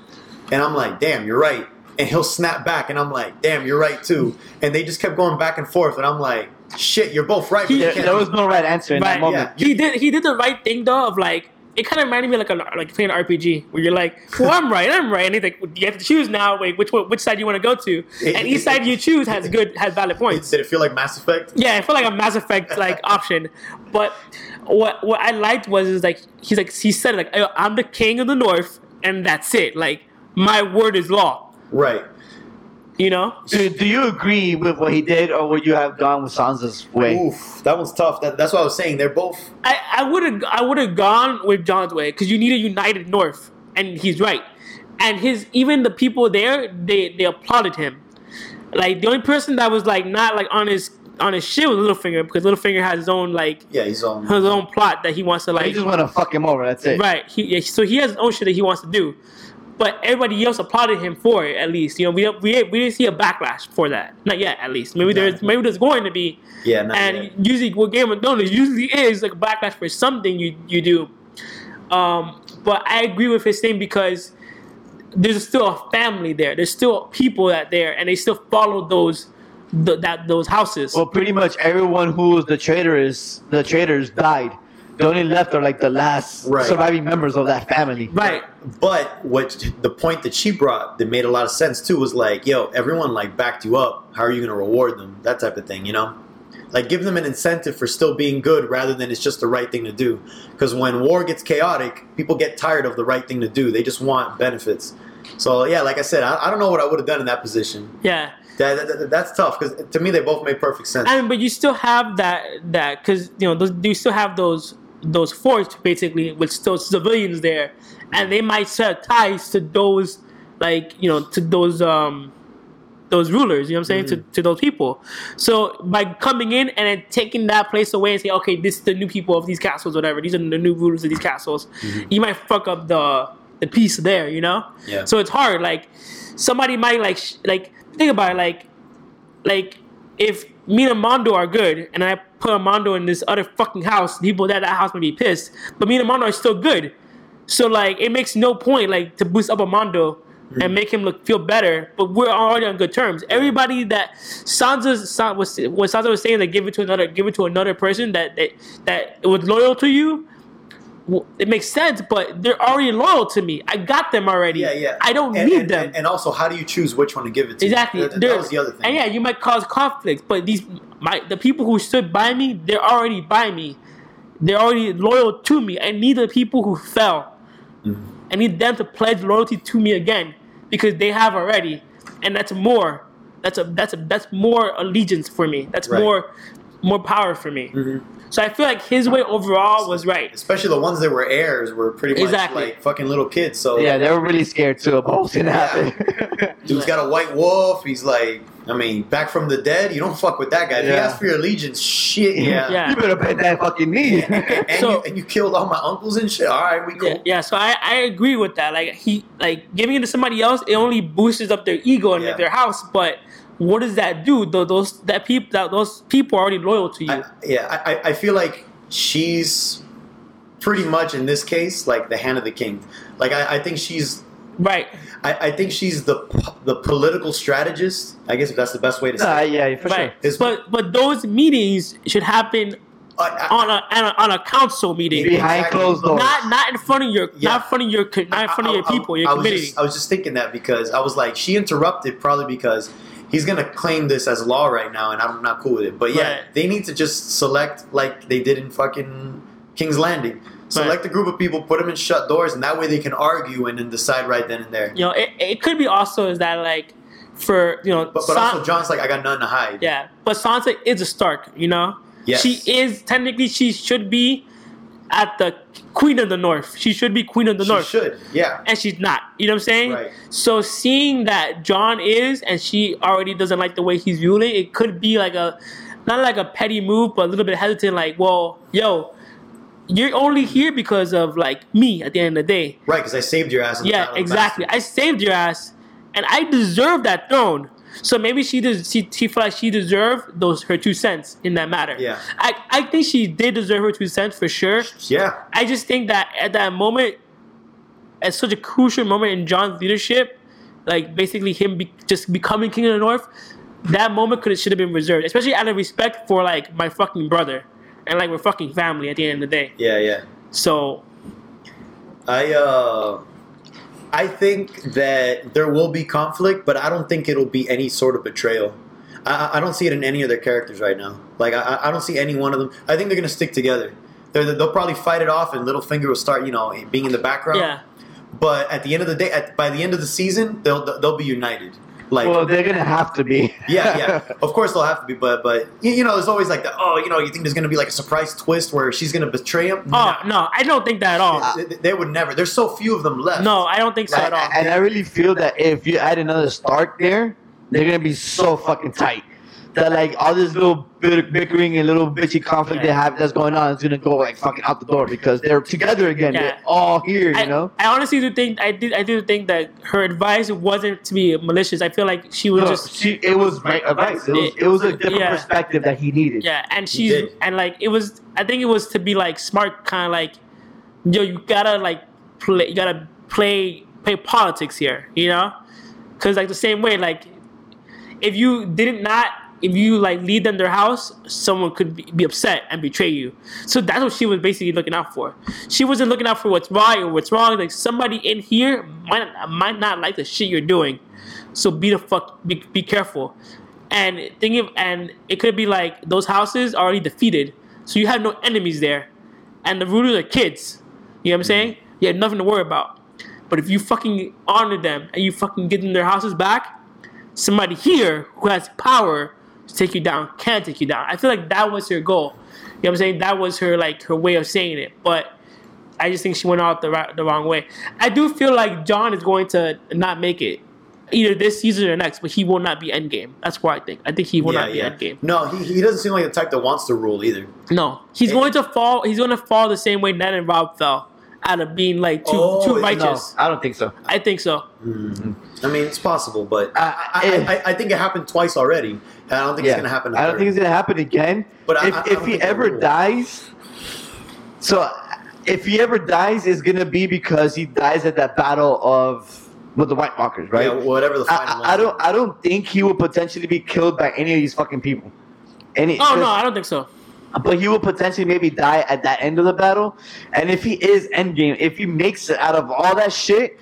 [SPEAKER 2] and I'm like, damn, you're right. And he'll snap back, and I'm like, damn, you're right too. And they just kept going back and forth, and I'm like, shit, you're both right. but you
[SPEAKER 1] there, there was no right answer in
[SPEAKER 3] Right,
[SPEAKER 1] that moment.
[SPEAKER 2] yeah.
[SPEAKER 3] He did he did the right thing though of like it kind of reminded me of like a like playing an RPG where you're like, well, I'm right, I'm right, and he's like, you have to choose now. Wait, which which side you want to go to? And each side you choose has good has valid points.
[SPEAKER 2] Did it feel like Mass Effect?
[SPEAKER 3] Yeah, it felt like a Mass Effect like *laughs* option. But what what I liked was is like he's like he said like oh, I'm the king of the north and that's it. Like my word is law.
[SPEAKER 2] Right.
[SPEAKER 3] You know?
[SPEAKER 1] Do, do you agree with what he did, or would you have gone with Sansa's way?
[SPEAKER 2] Oof, that was tough. That, that's what I was saying. They're both.
[SPEAKER 3] I I would have I would have gone with Jon's way because you need a united north and he's right. And his even the people there they they applauded him. Like the only person that was like not like on his on his shit was Littlefinger because Littlefinger has his own like
[SPEAKER 2] Yeah, his own
[SPEAKER 3] his own plot that he wants to like
[SPEAKER 1] you just want to fuck him over. That's it.
[SPEAKER 3] Right. He, yeah, so he has his own shit that he wants to do, but everybody else applauded him for it. At least you know we we, we didn't see a backlash for that. Not yet, at least. Maybe there's maybe there's going to be.
[SPEAKER 2] Yeah,
[SPEAKER 3] and
[SPEAKER 2] yet.
[SPEAKER 3] usually what Game of Thrones usually is like a backlash for something you you do. Um, but I agree with his thing because there's still a family there. There's still people that there, and they still follow those th- that those houses.
[SPEAKER 1] Well, pretty much everyone who was the traitors, the traitors died. The only left are like the last
[SPEAKER 2] Right.
[SPEAKER 1] surviving members of that family.
[SPEAKER 3] right.
[SPEAKER 2] But what the point that she brought that made a lot of sense too was like, yo, everyone like backed you up. How are you going to reward them? That type of thing, you know? Like give them an incentive for still being good rather than it's just the right thing to do. Because when war gets chaotic, people get tired of the right thing to do. They just want benefits. So yeah, like I said, I, I don't know what I would have done in that position.
[SPEAKER 3] Yeah.
[SPEAKER 2] That, that- that- that's tough because to me they both made perfect sense.
[SPEAKER 3] I mean, but you still have that that because you know those you still have those those forts basically with those civilians there, and they might set ties to those like you know to those um those rulers. You know what I'm saying to, to those people. So by coming in and then taking that place away and say, okay, this is the new people of these castles, whatever. These are the new rulers of these castles. You might fuck up the the peace there. You know.
[SPEAKER 2] Yeah.
[SPEAKER 3] So it's hard. Like somebody might like sh- like think about it like like if me and Mondo are good and I put Mondo in this other fucking house, people at that house might be pissed. But me and Mondo are still good. So like it makes no point like to boost up Mondo and mm-hmm. make him look feel better. But we're already on good terms. Everybody that Sansa San, was what Sansa was saying that give it to another give it to another person that that that was loyal to you. It makes sense, but they're already loyal to me. I got them already.
[SPEAKER 2] Yeah, yeah.
[SPEAKER 3] I don't
[SPEAKER 2] and,
[SPEAKER 3] need
[SPEAKER 2] and,
[SPEAKER 3] them.
[SPEAKER 2] And, and also, how do you choose which one to give it to?
[SPEAKER 3] Exactly.
[SPEAKER 2] That, that was the other thing.
[SPEAKER 3] And yeah, you might cause conflicts, but these my the people who stood by me, they're already by me. They're already loyal to me. I need the people who fell.
[SPEAKER 2] Mm-hmm.
[SPEAKER 3] I need them to pledge loyalty to me again because they have already, and that's more. That's a that's a that's more allegiance for me. That's
[SPEAKER 2] Right.
[SPEAKER 3] more more power for me.
[SPEAKER 2] Mhm.
[SPEAKER 3] So I feel like his way overall was right.
[SPEAKER 2] Especially the ones that were heirs were pretty much
[SPEAKER 3] Exactly.
[SPEAKER 2] like fucking little kids. So
[SPEAKER 1] Yeah, they were really scared too of what's gonna happen. *laughs*
[SPEAKER 2] dude's got a white wolf. He's like, I mean, back from the dead. You don't fuck with that guy. If he
[SPEAKER 1] Yeah.
[SPEAKER 2] asks for your allegiance, shit, yeah.
[SPEAKER 3] Yeah.
[SPEAKER 1] You better bend that fucking knee. *laughs*
[SPEAKER 2] And, *laughs*
[SPEAKER 3] So-
[SPEAKER 2] you, and you killed all my uncles and shit. All right, we cool.
[SPEAKER 3] Yeah, yeah, so I, I agree with that. Like he like giving it to somebody else, it only boosts up their ego and
[SPEAKER 2] Yeah.
[SPEAKER 3] their house. But what does that do? Tho- Those that people that those people are already loyal to you.
[SPEAKER 2] I, yeah, I, I- I feel like she's pretty much in this case like the hand of the king. Like I, I think she's
[SPEAKER 3] right.
[SPEAKER 2] I, I think she's the the political strategist. I guess if that's the best way to say.
[SPEAKER 1] Nah,
[SPEAKER 2] it.
[SPEAKER 1] Uh, yeah, for
[SPEAKER 3] Right.
[SPEAKER 2] It's-
[SPEAKER 3] But but those meetings should happen
[SPEAKER 2] I- I-
[SPEAKER 3] on a on a, council meeting.
[SPEAKER 1] Behind closed doors.
[SPEAKER 3] Not not in front of your
[SPEAKER 2] Yeah.
[SPEAKER 3] not in front of your not in front of your
[SPEAKER 2] I- I-
[SPEAKER 3] people, your
[SPEAKER 2] I was. Just, I was just thinking that because I was like, she interrupted probably because he's gonna claim this as law right now, and I'm not cool with it. But yeah,
[SPEAKER 3] Right.
[SPEAKER 2] they need to just select like they did in fucking King's Landing. Select a group of people, put them in shut doors, and that way they can argue and then decide right then and there.
[SPEAKER 3] you know, it, it could be also is that like for you know
[SPEAKER 2] But, but
[SPEAKER 3] San-
[SPEAKER 2] also, Jon's like, I got nothing to hide.
[SPEAKER 3] Yeah, but Sansa is a Stark, you know.
[SPEAKER 2] Yes.
[SPEAKER 3] She is technically she should be at the Queen of the North. She should be Queen of the north.
[SPEAKER 2] she
[SPEAKER 3] North,
[SPEAKER 2] should. Yeah.
[SPEAKER 3] and she's not. You know what I'm saying?
[SPEAKER 2] Right.
[SPEAKER 3] So seeing that Jon is, and she already doesn't like the way he's ruling, it could be like a not like a petty move, but a little bit hesitant. Like, well, yo, you're only here because of like me. At the end of the day,
[SPEAKER 2] Right, because I saved your ass. in
[SPEAKER 3] yeah, exactly. I saved your ass, and I deserve that throne. So maybe she does. She, she felt like she deserved those her two cents in that matter.
[SPEAKER 2] Yeah.
[SPEAKER 3] I I think she did deserve her two cents for sure.
[SPEAKER 2] Yeah.
[SPEAKER 3] I just think that at that moment, at such a crucial moment in Jon's leadership, like basically him be, just becoming king of the north, that moment could should have been reserved, especially out of respect for like my fucking brother and like we're fucking family at the end of the day.
[SPEAKER 2] Yeah, yeah.
[SPEAKER 3] So
[SPEAKER 2] I uh I think that there will be conflict, but I don't think it'll be any sort of betrayal. I, I- don't see it in any of their characters right now. Like I, I don't see any one of them. I think they're gonna stick together. They're, they'll probably fight it off, and Littlefinger will start, you know, being in the background.
[SPEAKER 3] yeah,
[SPEAKER 2] But at the end of the day, at, by the end of the season, they'll they'll be united. Like
[SPEAKER 1] well, they're gonna have to be. *laughs*
[SPEAKER 2] yeah, yeah. Of course they'll have to be, but but you you know, there's always like the oh, you know, you think there's gonna be like a surprise twist where she's gonna betray him?
[SPEAKER 3] Oh no, I don't think that at all.
[SPEAKER 2] They, they would never. There's so few of them left.
[SPEAKER 3] No, I don't think so at all.
[SPEAKER 1] and I really feel that if you add another Stark there, they're gonna be so fucking tight. That like all this little bit bickering and little bitchy conflict they have that's going on is gonna go like fucking out the door because they're together again.
[SPEAKER 3] Yeah.
[SPEAKER 1] They're all here, you
[SPEAKER 3] I,
[SPEAKER 1] know.
[SPEAKER 3] I honestly do think I did I do think that her advice wasn't to be malicious. I feel like she was
[SPEAKER 1] No,
[SPEAKER 3] just
[SPEAKER 1] she, it was right advice. It was,
[SPEAKER 3] It-
[SPEAKER 1] it was a different
[SPEAKER 3] yeah.
[SPEAKER 1] perspective that he needed.
[SPEAKER 3] yeah, and
[SPEAKER 2] He
[SPEAKER 3] she's and like it was I think it was to be like smart, kind of like yo, you gotta like play, you gotta play play politics here, you know, because like the same way like if you didn't not if you like lead them their house, someone could be, be upset and betray you. So that's what she was basically looking out for. She wasn't looking out for what's right or what's wrong. Like somebody in here might might not like the shit you're doing, so be the fuck be, be careful. And think of and it could be like those houses are already defeated, so you have no enemies there, and the rulers are kids. You know what I'm saying? Mm-hmm. You have nothing to worry about. But if you fucking honor them and you fucking give them their houses back, somebody here who has power take you down can take you down. I feel like that was her goal. You know what I'm saying? That was her like her way of saying it. But I just think she went out the right, the wrong way. I do feel like Jon is going to not make it. Either this season or next, but he will not be endgame. That's what I think. I think he will
[SPEAKER 2] yeah,
[SPEAKER 3] not be
[SPEAKER 2] yeah.
[SPEAKER 3] endgame.
[SPEAKER 2] No, he, he doesn't seem like the type that wants to rule either.
[SPEAKER 3] No, he's
[SPEAKER 2] Eh.
[SPEAKER 3] going to fall. He's going to fall the same way Ned and Robb fell out of being like too
[SPEAKER 2] Oh,
[SPEAKER 3] too
[SPEAKER 2] no.
[SPEAKER 1] No,
[SPEAKER 3] righteous.
[SPEAKER 1] I don't think so.
[SPEAKER 3] I think so. Mm-hmm.
[SPEAKER 2] I mean, it's possible, but I, I, I, I think it happened twice already. I don't think it's going to happen. a
[SPEAKER 1] I don't
[SPEAKER 2] third.
[SPEAKER 1] think it's gonna happen again.
[SPEAKER 2] But
[SPEAKER 1] if
[SPEAKER 2] I- I
[SPEAKER 1] if he ever dies, so if he ever dies, it's gonna be because he dies at that battle of with the White Walkers, right?
[SPEAKER 2] Yeah, whatever the final
[SPEAKER 1] I, I,
[SPEAKER 2] one
[SPEAKER 1] I
[SPEAKER 2] is.
[SPEAKER 1] don't. I don't think he will potentially be killed by any of these fucking people. Any?
[SPEAKER 3] Oh no, I don't think so.
[SPEAKER 1] But he will potentially maybe die at that end of the battle. And if he is endgame, if he makes it out of all that shit,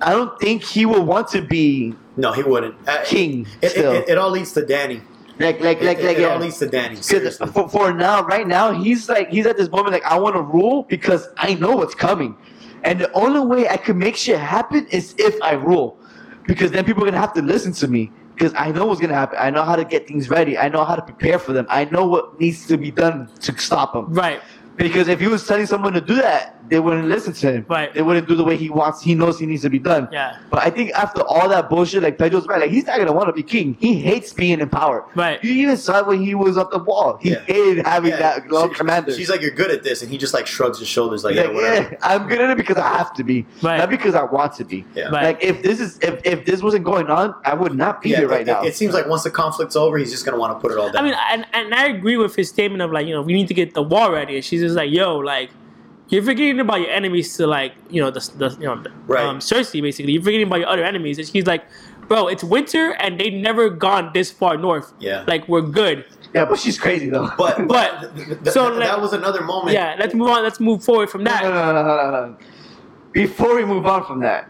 [SPEAKER 1] I don't think he will want to be
[SPEAKER 2] No, he wouldn't. Uh,
[SPEAKER 1] king
[SPEAKER 2] It, it,
[SPEAKER 1] still.
[SPEAKER 2] it, it all leads to Dany.
[SPEAKER 1] like, like, like,
[SPEAKER 2] it,
[SPEAKER 1] like,
[SPEAKER 2] it
[SPEAKER 1] yeah.
[SPEAKER 2] all leads to
[SPEAKER 1] Dany.
[SPEAKER 2] Seriously.
[SPEAKER 1] for, for now, right now, he's like he's at this moment like I want to rule because I know what's coming, and the only way I can make shit happen is if I rule, because then people are gonna have to listen to me because I know what's gonna happen. I know how to get things ready. I know how to prepare for them. I know what needs to be done to stop them.
[SPEAKER 3] Right.
[SPEAKER 1] Because if he was telling someone to do that, they wouldn't listen to him.
[SPEAKER 3] Right.
[SPEAKER 1] They wouldn't do the way he wants. He knows he needs to be done.
[SPEAKER 3] Yeah.
[SPEAKER 1] But I think after all that bullshit, like Pedro's right, like he's not gonna want to be king. He hates being in power.
[SPEAKER 3] Right.
[SPEAKER 1] You even saw it when he was up the wall. He
[SPEAKER 2] Yeah.
[SPEAKER 1] hated having
[SPEAKER 2] Yeah,
[SPEAKER 1] that long
[SPEAKER 2] she-
[SPEAKER 1] commander.
[SPEAKER 2] She's like, "You're good at this," and he just like shrugs his shoulders, like,
[SPEAKER 1] He's
[SPEAKER 2] "Yeah,
[SPEAKER 1] like,
[SPEAKER 2] whatever."
[SPEAKER 1] yeah, I'm good at it because I have to be,
[SPEAKER 3] Right.
[SPEAKER 1] not because I want to be.
[SPEAKER 2] Yeah.
[SPEAKER 3] Right.
[SPEAKER 1] Like if this is if, if this wasn't going on, I would not be
[SPEAKER 2] Yeah,
[SPEAKER 1] here right
[SPEAKER 2] it,
[SPEAKER 1] now.
[SPEAKER 2] It, seems like once the conflict's over, he's just gonna want to put it all down.
[SPEAKER 3] I mean, and, and I agree with his statement of like, you know, we need to get the wall ready. She's just like, yo, like, you're forgetting about your enemies to like, you know, the, the you know,
[SPEAKER 2] Right.
[SPEAKER 3] um, Cersei basically. You're forgetting about your other enemies. And she's like, bro, it's winter and they've never gone this far north.
[SPEAKER 2] Yeah.
[SPEAKER 3] Like we're good.
[SPEAKER 1] yeah, but she's crazy though.
[SPEAKER 2] but
[SPEAKER 3] But- *laughs*
[SPEAKER 2] but th- th-
[SPEAKER 3] so,
[SPEAKER 2] th- that was another moment.
[SPEAKER 3] Yeah. Let's move on. Let's move forward from that.
[SPEAKER 1] no, no, no, no, no, no. Before we move on from that,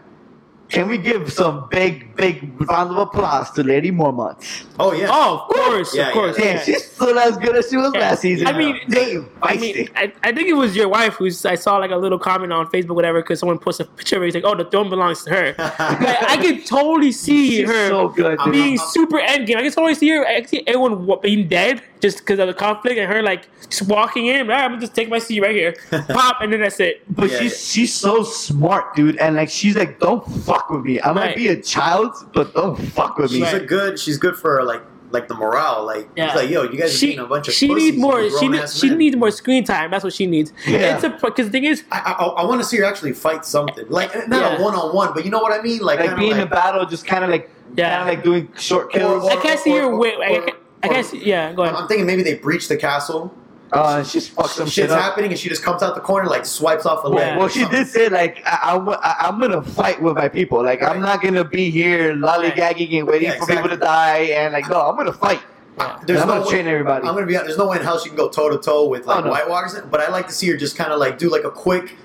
[SPEAKER 1] can we give some big, big round of applause to Lady Mormont?
[SPEAKER 2] Oh yeah.
[SPEAKER 3] Oh, of course,
[SPEAKER 2] Yeah,
[SPEAKER 3] of course.
[SPEAKER 2] yeah.
[SPEAKER 1] Damn,
[SPEAKER 3] yeah.
[SPEAKER 1] she's still as good as she was
[SPEAKER 3] Yeah.
[SPEAKER 1] last season.
[SPEAKER 3] I mean,
[SPEAKER 1] damn,
[SPEAKER 3] I
[SPEAKER 1] feisty.
[SPEAKER 3] mean, I, I think it was your wife who's. I saw like a little comment on Facebook, whatever, because someone posted a picture of her. He's like, "Oh, the throne belongs to her." *laughs* like, I could totally see
[SPEAKER 1] she's
[SPEAKER 3] her
[SPEAKER 1] so good.
[SPEAKER 2] I'm-
[SPEAKER 1] dude.
[SPEAKER 3] being
[SPEAKER 2] I'm-
[SPEAKER 3] super endgame. I can totally see her. I can see everyone being dead just because of the conflict, and her like just walking in. "Ah, I'm gonna just take my seat right here, *laughs* pop, and then that's it.
[SPEAKER 1] But
[SPEAKER 2] Yeah,
[SPEAKER 1] she's
[SPEAKER 2] yeah.
[SPEAKER 1] she's so smart, dude, and like she's like, don't fuck with me. I might
[SPEAKER 3] Right.
[SPEAKER 1] be a child, but don't fuck with me.
[SPEAKER 2] she's
[SPEAKER 3] Right.
[SPEAKER 2] a good. She's good for like like the morale. Like
[SPEAKER 3] Yeah.
[SPEAKER 2] he's like, "Yo, you guys are
[SPEAKER 3] She
[SPEAKER 2] being a bunch of
[SPEAKER 3] she needs more. She
[SPEAKER 2] grown-ass
[SPEAKER 3] needs she
[SPEAKER 2] men."
[SPEAKER 3] needs more screen time. That's what she needs.
[SPEAKER 1] Yeah.
[SPEAKER 3] It's a because the thing is,
[SPEAKER 2] I, I, I want to see her actually fight something, like not
[SPEAKER 3] Yeah.
[SPEAKER 2] a one on one, but you know what I mean, like,
[SPEAKER 1] like
[SPEAKER 2] kinda
[SPEAKER 1] being in a battle, just kind of like
[SPEAKER 3] Yeah.
[SPEAKER 1] kind of like doing short kills.
[SPEAKER 2] Or-
[SPEAKER 3] I can't see her.
[SPEAKER 2] or-
[SPEAKER 3] Wait, I,
[SPEAKER 2] or-
[SPEAKER 3] can't- I can't. Yeah, go ahead.
[SPEAKER 2] I'm thinking maybe they breach the castle.
[SPEAKER 1] uh, and she's fucked some shit
[SPEAKER 2] Shit's
[SPEAKER 1] up.
[SPEAKER 2] happening, and she just comes out the corner, like swipes off a leg.
[SPEAKER 3] Yeah.
[SPEAKER 2] or
[SPEAKER 1] Well, she did say like I, I, I- I'm gonna fight with my people. Like I'm not gonna be here lollygagging and waiting
[SPEAKER 2] Yeah,
[SPEAKER 1] for people to die. And like no, I'm gonna fight.
[SPEAKER 3] Yeah.
[SPEAKER 2] There's
[SPEAKER 1] I'm
[SPEAKER 2] no
[SPEAKER 1] gonna
[SPEAKER 2] way-
[SPEAKER 1] train everybody.
[SPEAKER 2] I'm gonna be. There's no way in hell she can go toe to toe with like
[SPEAKER 1] Oh, no.
[SPEAKER 2] White Walkers. But I like to see her just kind of like do like a quick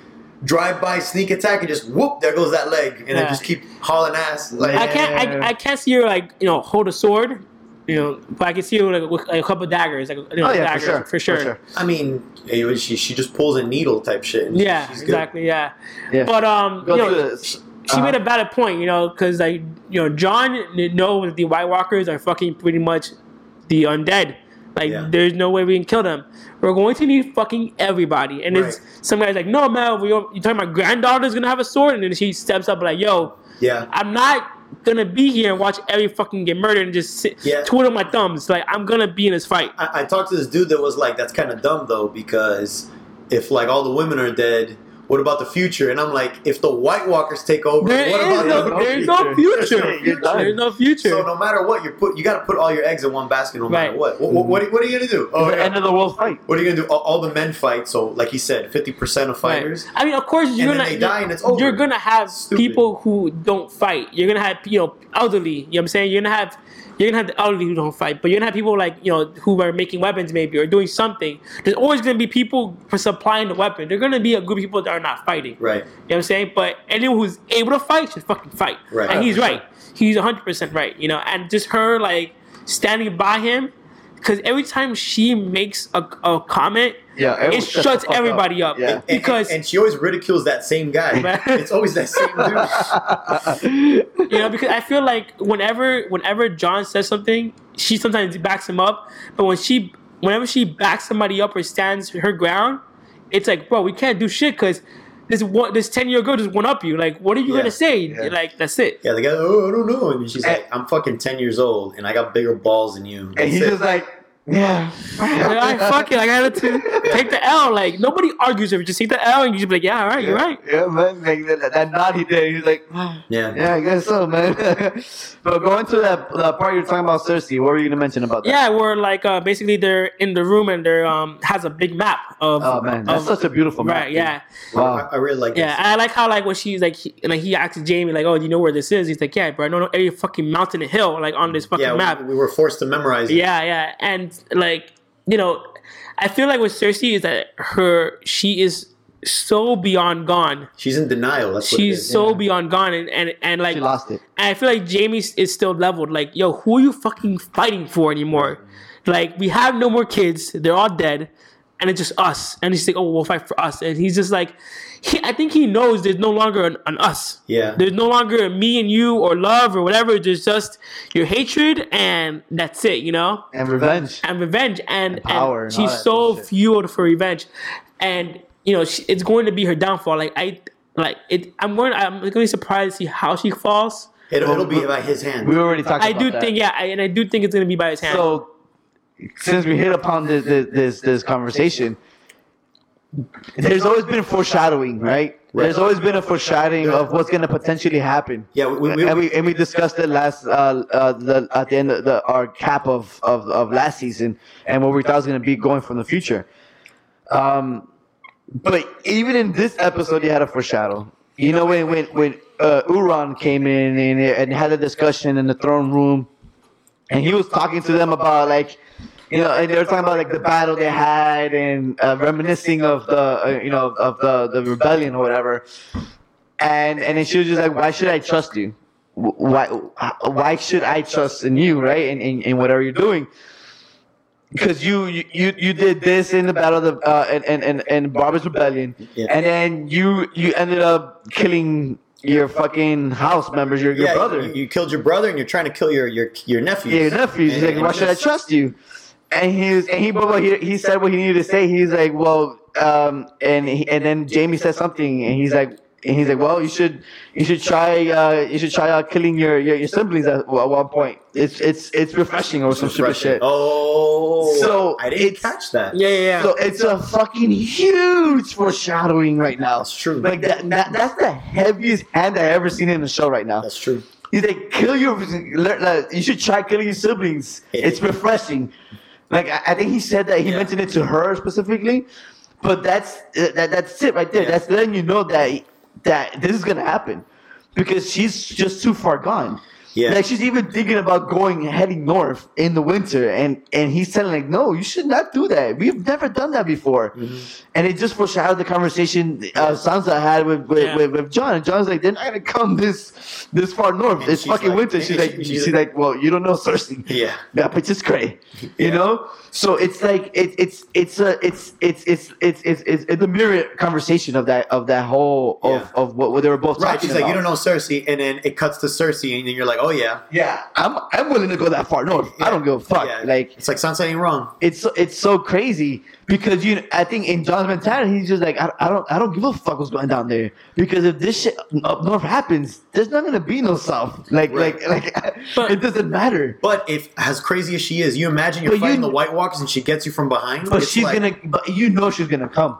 [SPEAKER 2] drive-by sneak attack and just whoop, there goes that leg, and
[SPEAKER 3] Yeah.
[SPEAKER 2] then just keep hauling ass. Like
[SPEAKER 3] I can't. I, I can't see her like you know hold a sword, you know. But I can see her like with like, a couple daggers, like you know,
[SPEAKER 1] Oh yeah,
[SPEAKER 3] daggers
[SPEAKER 1] for sure,
[SPEAKER 3] for sure.
[SPEAKER 2] I mean, she she just pulls a needle type shit. and she-
[SPEAKER 3] Yeah,
[SPEAKER 2] she's
[SPEAKER 3] exactly. Yeah.
[SPEAKER 1] Yeah.
[SPEAKER 3] But um,
[SPEAKER 1] Go
[SPEAKER 3] you know, she, she
[SPEAKER 1] Uh-huh.
[SPEAKER 3] made a valid point, you know, because like you know, Jon knows that the White Walkers are fucking pretty much the undead. Like,
[SPEAKER 2] Yeah.
[SPEAKER 3] there's no way we can kill them. We're going to need fucking everybody. And it's
[SPEAKER 2] Right.
[SPEAKER 3] some guys like, no man, we don't, you talking my granddaughter's gonna have a sword, and then she steps up like, yo,
[SPEAKER 2] Yeah,
[SPEAKER 3] I'm not gonna be here and watch every fucking get murdered and just sit,
[SPEAKER 2] Yeah.
[SPEAKER 3] twiddle my thumbs. Like, I'm gonna be in this fight.
[SPEAKER 2] I, I talked to this dude that was like, "That's kind of dumb though, because if like all the women are dead." What about the future? And I'm like, if the White Walkers take over,
[SPEAKER 3] There
[SPEAKER 2] what
[SPEAKER 3] is
[SPEAKER 2] about
[SPEAKER 3] no,
[SPEAKER 2] the
[SPEAKER 3] there's no future.
[SPEAKER 1] You're.
[SPEAKER 3] There's no future.
[SPEAKER 2] So no matter what, you put you got to put all your eggs in one basket, no matter
[SPEAKER 3] Right.
[SPEAKER 2] what. What, what, what, are, what are you gonna do? Oh,
[SPEAKER 1] It's the
[SPEAKER 2] yeah.
[SPEAKER 1] end of the world fight.
[SPEAKER 2] What are you gonna do? All, all the men fight. So, like he said, fifty percent of
[SPEAKER 3] Right.
[SPEAKER 2] fighters.
[SPEAKER 3] I mean, of course, you're
[SPEAKER 2] And
[SPEAKER 3] gonna
[SPEAKER 2] they die and it's over.
[SPEAKER 3] You're gonna have
[SPEAKER 2] Stupid.
[SPEAKER 3] people who don't fight. You're gonna have you know elderly. You know what I'm saying? You're gonna have you're gonna have the elderly who don't fight, but you're gonna have people like you know who are making weapons maybe or doing something. There's always gonna be people for supplying the weapon. There're gonna be a group of people that are not fighting.
[SPEAKER 2] Right.
[SPEAKER 3] You know what I'm saying? But anyone who's able to fight should fucking fight.
[SPEAKER 2] Right.
[SPEAKER 3] And he's right. He's 100% right. You know, and just her like standing by him. Because every time she makes a, a comment,
[SPEAKER 1] Yeah, everyone
[SPEAKER 3] it
[SPEAKER 1] shuts the
[SPEAKER 3] shuts
[SPEAKER 1] fuck up.
[SPEAKER 3] everybody up.
[SPEAKER 1] Yeah.
[SPEAKER 3] Because
[SPEAKER 2] and, and she always ridicules that same guy. *laughs* It's always that same *laughs* dude.
[SPEAKER 3] you know because i feel like whenever whenever Jon says something she sometimes backs him up but when she whenever she backs somebody up or stands her ground, it's like, bro, we can't do shit because this one, this ten year girl just one up you. Like, what are you
[SPEAKER 2] Yeah.
[SPEAKER 3] gonna say?
[SPEAKER 1] Yeah.
[SPEAKER 3] Like, that's it.
[SPEAKER 2] Yeah, the guy, oh, I don't know. And she's
[SPEAKER 1] And-
[SPEAKER 2] like, I'm fucking 10 years old and I got bigger balls than you.
[SPEAKER 1] And he's
[SPEAKER 2] it.
[SPEAKER 1] just like, yeah.
[SPEAKER 3] Like, all right, fuck it. I gotta t- take the L. Like, nobody argues if you. Just take the L and you just be like, yeah, all right, you're right.
[SPEAKER 1] Yeah, man. Like that, that nod he did. He's like,
[SPEAKER 2] yeah.
[SPEAKER 1] yeah, I guess so, man. *laughs* but going to that, that part you're talking about Cersei, what were you gonna mention about that?
[SPEAKER 3] Yeah, where like uh, basically they're in the room and they're um has a big map of
[SPEAKER 1] Oh man, that's
[SPEAKER 3] of,
[SPEAKER 1] such a beautiful map.
[SPEAKER 3] right,
[SPEAKER 1] dude.
[SPEAKER 3] yeah.
[SPEAKER 1] Wow.
[SPEAKER 2] I, I really like
[SPEAKER 3] Yeah,
[SPEAKER 2] this.
[SPEAKER 3] I like how like when she's like, he, like he asks Jaime like, "Oh, do you know where this is?" He's like, "Yeah, bro, I don't know every fucking mountain and hill like on this fucking
[SPEAKER 2] yeah,
[SPEAKER 3] map."
[SPEAKER 2] we, we were forced to memorize it.
[SPEAKER 3] Yeah, yeah, and like you know, I feel like with Cersei is that her she is so beyond gone.
[SPEAKER 2] She's in denial. That's
[SPEAKER 3] She's
[SPEAKER 2] is.
[SPEAKER 3] so
[SPEAKER 1] yeah.
[SPEAKER 3] beyond gone, and and and like
[SPEAKER 1] She lost it.
[SPEAKER 3] and I feel like Jaime is still leveled. Like, yo, who are you fucking fighting for anymore? Like, we have no more kids. They're all dead. And it's just us. And he's like, oh, we'll fight for us. And he's just like, he, I think he knows there's no longer an, an us.
[SPEAKER 2] Yeah.
[SPEAKER 3] There's no longer a me and you or love or whatever. There's just your hatred and that's it, you know?
[SPEAKER 1] And revenge.
[SPEAKER 3] and revenge and, and,
[SPEAKER 1] power and all
[SPEAKER 3] she's so
[SPEAKER 1] bullshit.
[SPEAKER 3] fueled for revenge and you know she, it's going to be her downfall like i like it i'm going i'm going to be surprised to see how she falls
[SPEAKER 2] It'll, it'll be by his hand.
[SPEAKER 1] We already talked
[SPEAKER 3] i
[SPEAKER 1] about
[SPEAKER 3] do
[SPEAKER 1] that.
[SPEAKER 3] think yeah I, and i do think it's going to be by his hand
[SPEAKER 1] So, since we hit upon this this this, this conversation, there's always been foreshadowing, right? There's always been a foreshadowing of what's going to potentially happen.
[SPEAKER 2] Yeah, we- we-
[SPEAKER 1] and we and we discussed it last uh, uh the at the end of the our cap of of, of last season and what we thought was going to be going from the future. Um, but even in this episode, you had a foreshadow. You know when when when uh, Euron came in and, and had a discussion in the throne room, and he was talking to them about like, you know, and they were talking about like the battle they had and uh, reminiscing of the uh, you know of the the rebellion or whatever. And and then she was just like, why should I trust you? Why why should I trust in you, right? In in, in whatever you're doing. Because you, you you did this in the battle of the uh, and and and, and Barber's rebellion,
[SPEAKER 2] Yeah.
[SPEAKER 1] and then you you ended up killing your fucking house members, your your
[SPEAKER 2] yeah,
[SPEAKER 1] brother.
[SPEAKER 2] You, you killed your brother and you're trying to kill your your your nephew.
[SPEAKER 1] Yeah, your nephew. He's like, why should I trust you? And he was, and he, but what he, he said what he needed to say. He's like, well, um, and he, and then Jaime said something, and he's like, and he's like, well, you should, you should try, uh, you should try uh, killing your, your your siblings at, at one point. It's it's it's refreshing or some stupid shit.
[SPEAKER 2] Oh,
[SPEAKER 1] So,
[SPEAKER 2] I didn't
[SPEAKER 1] it's-
[SPEAKER 2] catch that.
[SPEAKER 3] yeah yeah yeah
[SPEAKER 1] So it's a fucking huge foreshadowing right now.
[SPEAKER 2] That's true.
[SPEAKER 1] Like that, that that's the heaviest hand I ever seen in the show right now.
[SPEAKER 2] That's true.
[SPEAKER 1] He's like, kill your. You should try killing your siblings. It's refreshing. Like I, I think he said that he
[SPEAKER 2] Yeah.
[SPEAKER 1] mentioned it to her specifically, but that's that, that's it right there.
[SPEAKER 2] Yeah.
[SPEAKER 1] That's letting you know that that this is gonna happen because she's just too far gone.
[SPEAKER 2] Yeah.
[SPEAKER 1] Like she's even thinking about going heading north in the winter, and and he's telling like, no, you should not do that. We've never done that before,
[SPEAKER 2] Mm-hmm.
[SPEAKER 1] and it just foreshadowed the conversation uh, Sansa had with with,
[SPEAKER 3] Yeah.
[SPEAKER 1] with with Jon. And Jon's like, they're not gonna come this this far north.
[SPEAKER 2] And
[SPEAKER 1] it's fucking
[SPEAKER 2] like-
[SPEAKER 1] winter. She's like,
[SPEAKER 2] she's
[SPEAKER 1] she's,
[SPEAKER 2] like-
[SPEAKER 1] like, well, you don't know Cersei.
[SPEAKER 2] Yeah.
[SPEAKER 1] That bitch is cray. You
[SPEAKER 2] Yeah.
[SPEAKER 1] know? So it's like it, it's it's a it's it's it's it's it's it's, it's the mirror conversation of that of that whole of,
[SPEAKER 2] Yeah.
[SPEAKER 1] of what, what they were both
[SPEAKER 2] Right. She's like, you don't know Cersei, and then it cuts to Cersei, and then you're like, oh yeah.
[SPEAKER 1] Yeah, I'm I'm willing to go that far north. I don't give a fuck.
[SPEAKER 2] Yeah.
[SPEAKER 1] Like
[SPEAKER 2] it's like Sansa ain't wrong.
[SPEAKER 1] it's so- it's so crazy because you I think in Jon's mentality he's just like I, I don't I don't give a fuck what's going down there because if this shit up north happens there's not gonna be no south like
[SPEAKER 2] Right.
[SPEAKER 1] like like *laughs*
[SPEAKER 3] But-
[SPEAKER 1] it doesn't matter.
[SPEAKER 2] But if as crazy as she is, you imagine you're
[SPEAKER 1] But you-
[SPEAKER 2] fighting the White Walkers and she gets you from behind.
[SPEAKER 1] But she's
[SPEAKER 2] like-
[SPEAKER 1] gonna but you know she's gonna come.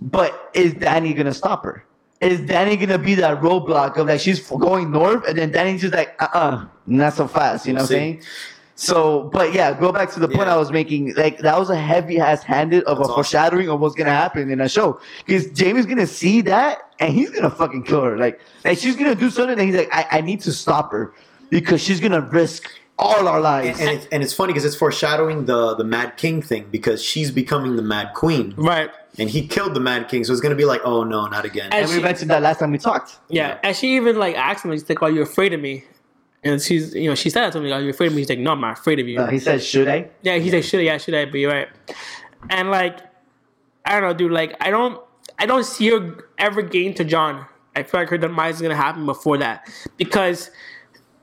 [SPEAKER 1] But is Dany gonna stop her? Is Dany gonna be that roadblock of like she's going north and then Dany's just like uh uh not so fast, you know
[SPEAKER 2] We'll
[SPEAKER 1] what I'm saying? So, but yeah, go back to the point
[SPEAKER 2] Yeah.
[SPEAKER 1] I was making. Like that was a heavy ass handed of
[SPEAKER 2] That's
[SPEAKER 1] a
[SPEAKER 2] awesome.
[SPEAKER 1] foreshadowing of what's gonna happen in that show. Because Jaime's gonna see that and he's gonna fucking kill her. Like, like she's gonna do something and he's like, I, I need to stop her because she's gonna risk all our lives.
[SPEAKER 2] and, and, it's, and it's funny because it's foreshadowing the the Mad King thing because she's becoming the Mad Queen,
[SPEAKER 3] right
[SPEAKER 2] and he killed the Mad King, so it's gonna be like, oh no, not again.
[SPEAKER 3] And
[SPEAKER 1] And we mentioned that last time we talked.
[SPEAKER 3] yeah and she even like asked him she's like are you afraid of me and she's you know she said that to me are you afraid of me he's like no I'm not afraid of you
[SPEAKER 1] Uh, he said, "Should I?"
[SPEAKER 3] Yeah, he's like, should I? Yeah, should I? But you're right. And like, I don't know, dude. Like, I don't, I don't see her ever getting to Jon. I feel like her demise is gonna happen before that because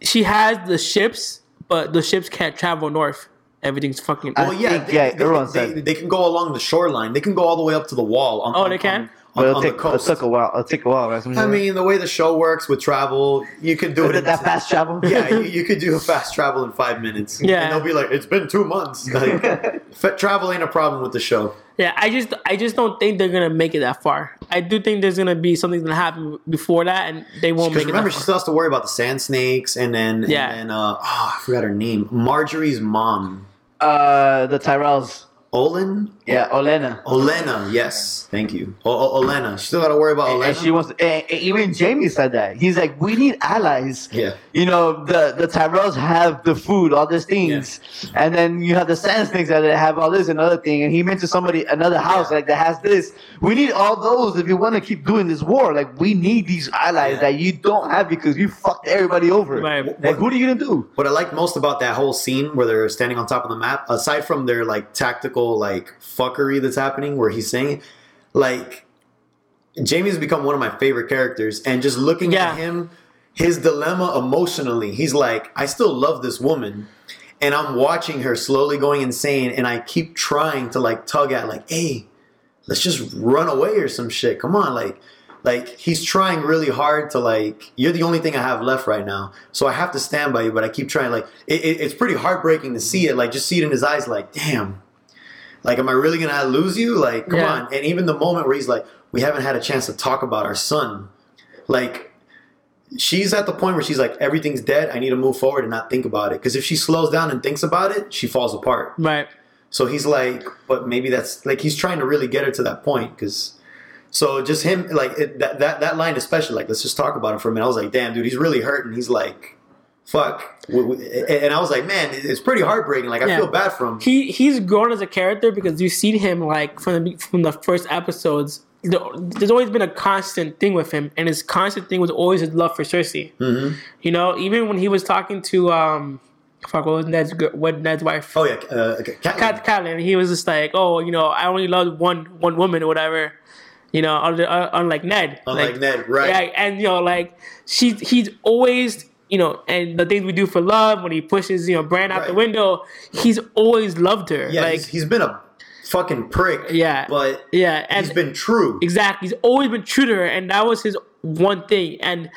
[SPEAKER 3] she has the ships, but the ships can't travel north. Everything's fucking.
[SPEAKER 1] I
[SPEAKER 2] Well, yeah,
[SPEAKER 1] think,
[SPEAKER 2] they,
[SPEAKER 1] yeah,
[SPEAKER 2] they-
[SPEAKER 1] everyone
[SPEAKER 2] they,
[SPEAKER 1] said-
[SPEAKER 2] they, can go along the shoreline. They can go all the way up to the wall. On,
[SPEAKER 3] Oh,
[SPEAKER 2] on-
[SPEAKER 3] they can?
[SPEAKER 2] on,
[SPEAKER 1] But
[SPEAKER 2] on,
[SPEAKER 1] it'll
[SPEAKER 2] the
[SPEAKER 1] take, it'll take a while. It'll take a while. Right?
[SPEAKER 2] I mean, the way the show works with travel, you could do it in
[SPEAKER 1] that fast travel. *laughs*
[SPEAKER 2] Yeah, you, you could do a fast travel in five minutes.
[SPEAKER 3] Yeah.
[SPEAKER 2] and they'll be like, "It's been two months." *laughs* Like, *laughs* travel ain't a problem with the show.
[SPEAKER 3] Yeah, I just I just don't think they're gonna make it that far. I do think there's gonna be something gonna happen before that, and they won't make
[SPEAKER 2] remember,
[SPEAKER 3] it.
[SPEAKER 2] Remember,
[SPEAKER 3] she
[SPEAKER 2] still has to worry about the sand snakes, and then
[SPEAKER 3] Yeah.
[SPEAKER 2] and then uh, oh, I forgot her name. Margaery's mom,
[SPEAKER 1] uh, the Tyrells.
[SPEAKER 2] Olin,
[SPEAKER 1] Yeah, Olenna.
[SPEAKER 2] Olenna. Yes, thank you. O- o- Olenna. She still got to worry about
[SPEAKER 1] And,
[SPEAKER 2] Olenna.
[SPEAKER 1] and she wants. And, and even Jaime said that. He's like, we need allies.
[SPEAKER 2] yeah.
[SPEAKER 1] You know, the the Tyrells have the food, all these things, yeah. and then you have the Sand things that have all this and another thing. And he mentioned somebody another house
[SPEAKER 2] Yeah.
[SPEAKER 1] like that has this. We need all those if you want to keep doing this war. Like we need these allies
[SPEAKER 2] Yeah.
[SPEAKER 1] that you don't have because you fucked everybody over.
[SPEAKER 3] Right.
[SPEAKER 1] Like what are you gonna do?
[SPEAKER 2] What I liked most about that whole scene where they're standing on top of the map, aside from their like tactical like fuckery that's happening, where he's saying, like, Jaime's become one of my favorite characters, and just looking
[SPEAKER 3] Yeah.
[SPEAKER 2] at him, his dilemma emotionally, he's like, I still love this woman, and I'm watching her slowly going insane, and I keep trying to like tug at like, hey, let's just run away or some shit. Come on, like. Like he's trying really hard to like you're the only thing I have left right now, so I have to stand by you. But I keep trying. Like it, it, it's pretty heartbreaking to see it. Like just see it in his eyes. Like damn, like am I really gonna lose you? Like come
[SPEAKER 3] Yeah.
[SPEAKER 2] on. And even the moment where he's like, we haven't had a chance to talk about our son. Like she's at the point where she's like, everything's dead. I need to move forward and not think about it. Because if she slows down and thinks about it, she falls apart.
[SPEAKER 3] Right.
[SPEAKER 2] So he's like, but maybe that's like he's trying to really get her to that point because. So just him like it, that that that line especially like let's just talk about it for a minute. I was like, damn, dude, he's really hurting. He's like, fuck, and I was like, man, it's pretty heartbreaking. Like I
[SPEAKER 3] Yeah.
[SPEAKER 2] feel bad for him.
[SPEAKER 3] He he's grown as a character because you've seen him like from the from the first episodes. there- There's always been a constant thing with him, and his constant thing was always his love for Cersei.
[SPEAKER 2] hmm
[SPEAKER 3] You know, even when he was talking to um, fuck, what was Ned's what Ned's wife?
[SPEAKER 2] Oh yeah, uh, okay. Catelyn.
[SPEAKER 3] Cat Catelyn. He was just like, oh, you know, I only loved one one woman or whatever. You know, un- unlike Ned.
[SPEAKER 2] Unlike
[SPEAKER 3] Like,
[SPEAKER 2] Ned, right?
[SPEAKER 3] Yeah, and you know, like she, he's always, you know, and the things we do for love when he pushes, you know, Bran out the window, he's always loved her.
[SPEAKER 2] Yeah,
[SPEAKER 3] like,
[SPEAKER 2] he's, he's been a fucking prick.
[SPEAKER 3] Yeah.
[SPEAKER 2] but
[SPEAKER 3] yeah, and
[SPEAKER 2] he's been true.
[SPEAKER 3] exactly, he's always been true to her, and that was his one thing. And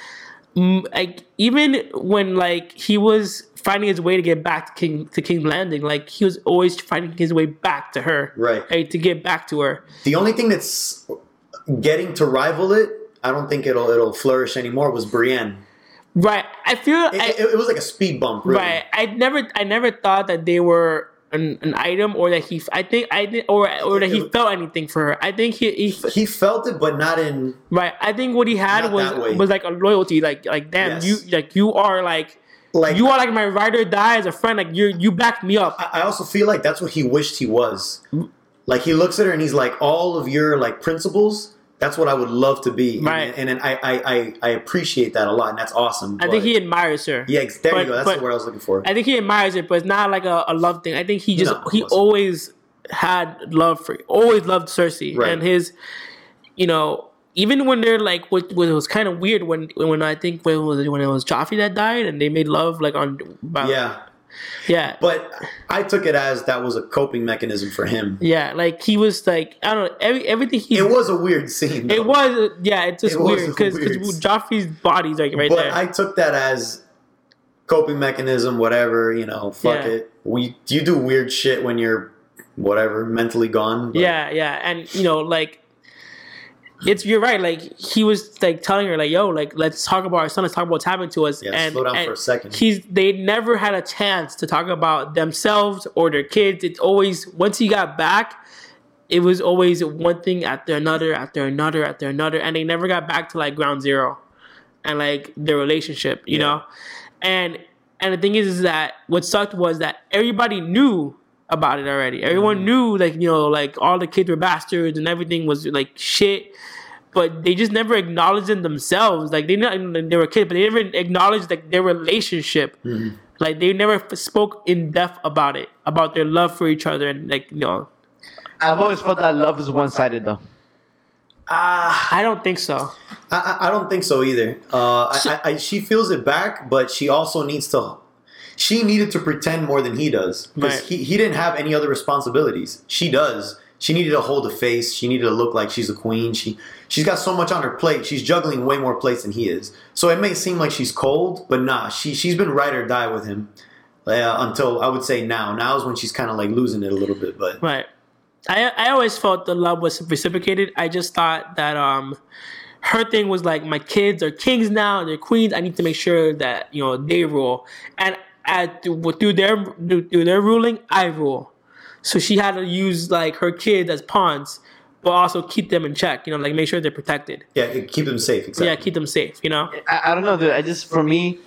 [SPEAKER 3] like, even when like he was finding his way to get back to King to King's Landing, like he was always finding his way back to her,
[SPEAKER 2] Right.
[SPEAKER 3] Like, to get back to her.
[SPEAKER 2] The only thing that's getting to rival it, I don't think it'll it'll flourish anymore. Was Brienne.
[SPEAKER 3] Right. I feel
[SPEAKER 2] It,
[SPEAKER 3] I,
[SPEAKER 2] it, it was like a speed bump, really.
[SPEAKER 3] right. I never I never thought that they were an, an item or that he I think I did or or that he felt anything for her. I think he, he
[SPEAKER 2] He felt it, but not in.
[SPEAKER 3] right. I think what he had
[SPEAKER 2] Not that way.
[SPEAKER 3] was was like a loyalty. Like like damn
[SPEAKER 2] Yes.
[SPEAKER 3] you like you are like
[SPEAKER 2] Like
[SPEAKER 3] you are like my ride or die as a friend. Like you you backed me up.
[SPEAKER 2] I I also feel like that's what he wished he was. Like he looks at her and he's like, all of your like principles. That's what I would love to be. And-
[SPEAKER 3] Right.
[SPEAKER 2] And, then I, I I I appreciate that a lot, and that's awesome.
[SPEAKER 3] I think he admires her.
[SPEAKER 2] Yeah, there
[SPEAKER 3] but-
[SPEAKER 2] you go. That's word I was looking for.
[SPEAKER 3] I think he admires it, but it's not like a, a love thing. I think he just
[SPEAKER 2] No,
[SPEAKER 3] he always had love for always loved Cersei
[SPEAKER 2] Right.
[SPEAKER 3] and his you know even when they're like what, what was kind of weird when when I think when it was when it was Joffrey that died and they made love like on about,
[SPEAKER 2] yeah,
[SPEAKER 3] yeah
[SPEAKER 2] but I took it as that was a coping mechanism for him.
[SPEAKER 3] yeah like he was like I don't know every everything he
[SPEAKER 2] It was a weird scene. though.
[SPEAKER 3] it was yeah it's just
[SPEAKER 2] It
[SPEAKER 3] weird because. Joffrey's body's like right
[SPEAKER 2] but
[SPEAKER 3] there But
[SPEAKER 2] I took that as coping mechanism, whatever. You know, fuck
[SPEAKER 3] Yeah.
[SPEAKER 2] it. We you do weird shit when you're whatever mentally gone. but-
[SPEAKER 3] Yeah, yeah, and you know, like it's you're right. Like he was like telling her, like, "Yo, like let's talk about our son. Let's talk about what's happened to us."
[SPEAKER 2] Yeah,
[SPEAKER 3] and,
[SPEAKER 2] slow down
[SPEAKER 3] and
[SPEAKER 2] for a second.
[SPEAKER 3] He's they never had a chance to talk about themselves or their kids. It's always once he got back, it was always one thing after another, after another, after another, and they never got back to like ground zero, and like their relationship, you
[SPEAKER 2] Yeah.
[SPEAKER 3] know, and and the thing is, is that what sucked was that everybody knew about it already. Everyone
[SPEAKER 2] Mm-hmm.
[SPEAKER 3] knew, like you know, like all the kids were bastards and everything was like shit. But they just never acknowledged it themselves. Like they not they were kids, but they never acknowledged like their relationship.
[SPEAKER 2] Mm-hmm.
[SPEAKER 3] Like they never f- spoke in depth about it, about their love for each other, and like you know,
[SPEAKER 1] I've always felt that love is one sided though.
[SPEAKER 3] I don't think so.
[SPEAKER 2] I, I I don't think so either. Uh, I, I, I, she feels it back, but she also needs to. She needed to pretend more than he does because
[SPEAKER 3] Right.
[SPEAKER 2] he, he didn't have any other responsibilities. She does. She needed to hold a face. She needed to look like she's a queen. She she's got so much on her plate. She's juggling way more plates than he is. So it may seem like she's cold, but nah, she she's been ride or die with him uh, until I would say now. Now is when she's kind of like losing it a little bit. But
[SPEAKER 3] Right. I I always felt the love was reciprocated. I just thought that um her thing was like my kids are kings now, they're queens. I need to make sure that you know they rule, and at through their through their ruling, I rule. So she had to use like her kids as pawns, but also keep them in check. You know, like make sure they're protected.
[SPEAKER 2] yeah, keep them safe. Exactly.
[SPEAKER 3] Yeah, keep them safe. You know.
[SPEAKER 1] I, I don't know, dude. I just for me,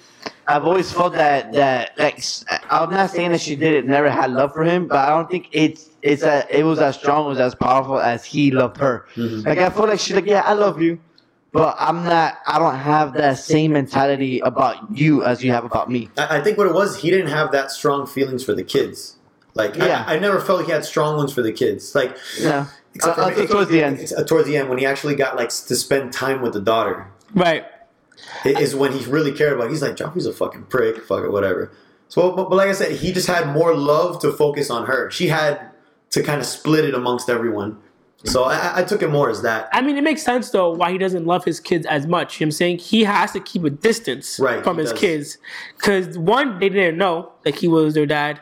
[SPEAKER 1] I've always felt that that like I'm not saying that she did it, never had love for him, but I don't think it's it's a, it was as strong, was as powerful as he loved her. Mm-hmm. Like I feel like she's like, yeah, I love you, but I'm not. I don't have that same mentality about you as you have about me.
[SPEAKER 2] I, I think what it was, he didn't have that strong feelings for the kids. Like
[SPEAKER 1] Yeah.
[SPEAKER 2] I, I never felt he had strong ones for the kids. Like
[SPEAKER 1] Yeah,
[SPEAKER 2] except for
[SPEAKER 1] Uh, uh,
[SPEAKER 2] me-
[SPEAKER 1] towards the end.
[SPEAKER 2] uh, towards the end when he actually got like to spend time with the daughter
[SPEAKER 3] Right.
[SPEAKER 2] i- is when he really cared about. it. He's like Joffrey's a fucking prick, fuck it, whatever. So, but, but like I said, he just had more love to focus on her. She had to kind of split it amongst everyone. So I, I- took it more as that.
[SPEAKER 3] I mean, it makes sense though why he doesn't love his kids as much. You know what I'm saying? He has to keep a distance
[SPEAKER 2] Right,
[SPEAKER 3] from his
[SPEAKER 2] does.
[SPEAKER 3] kids. Because one, they didn't know that he was their dad.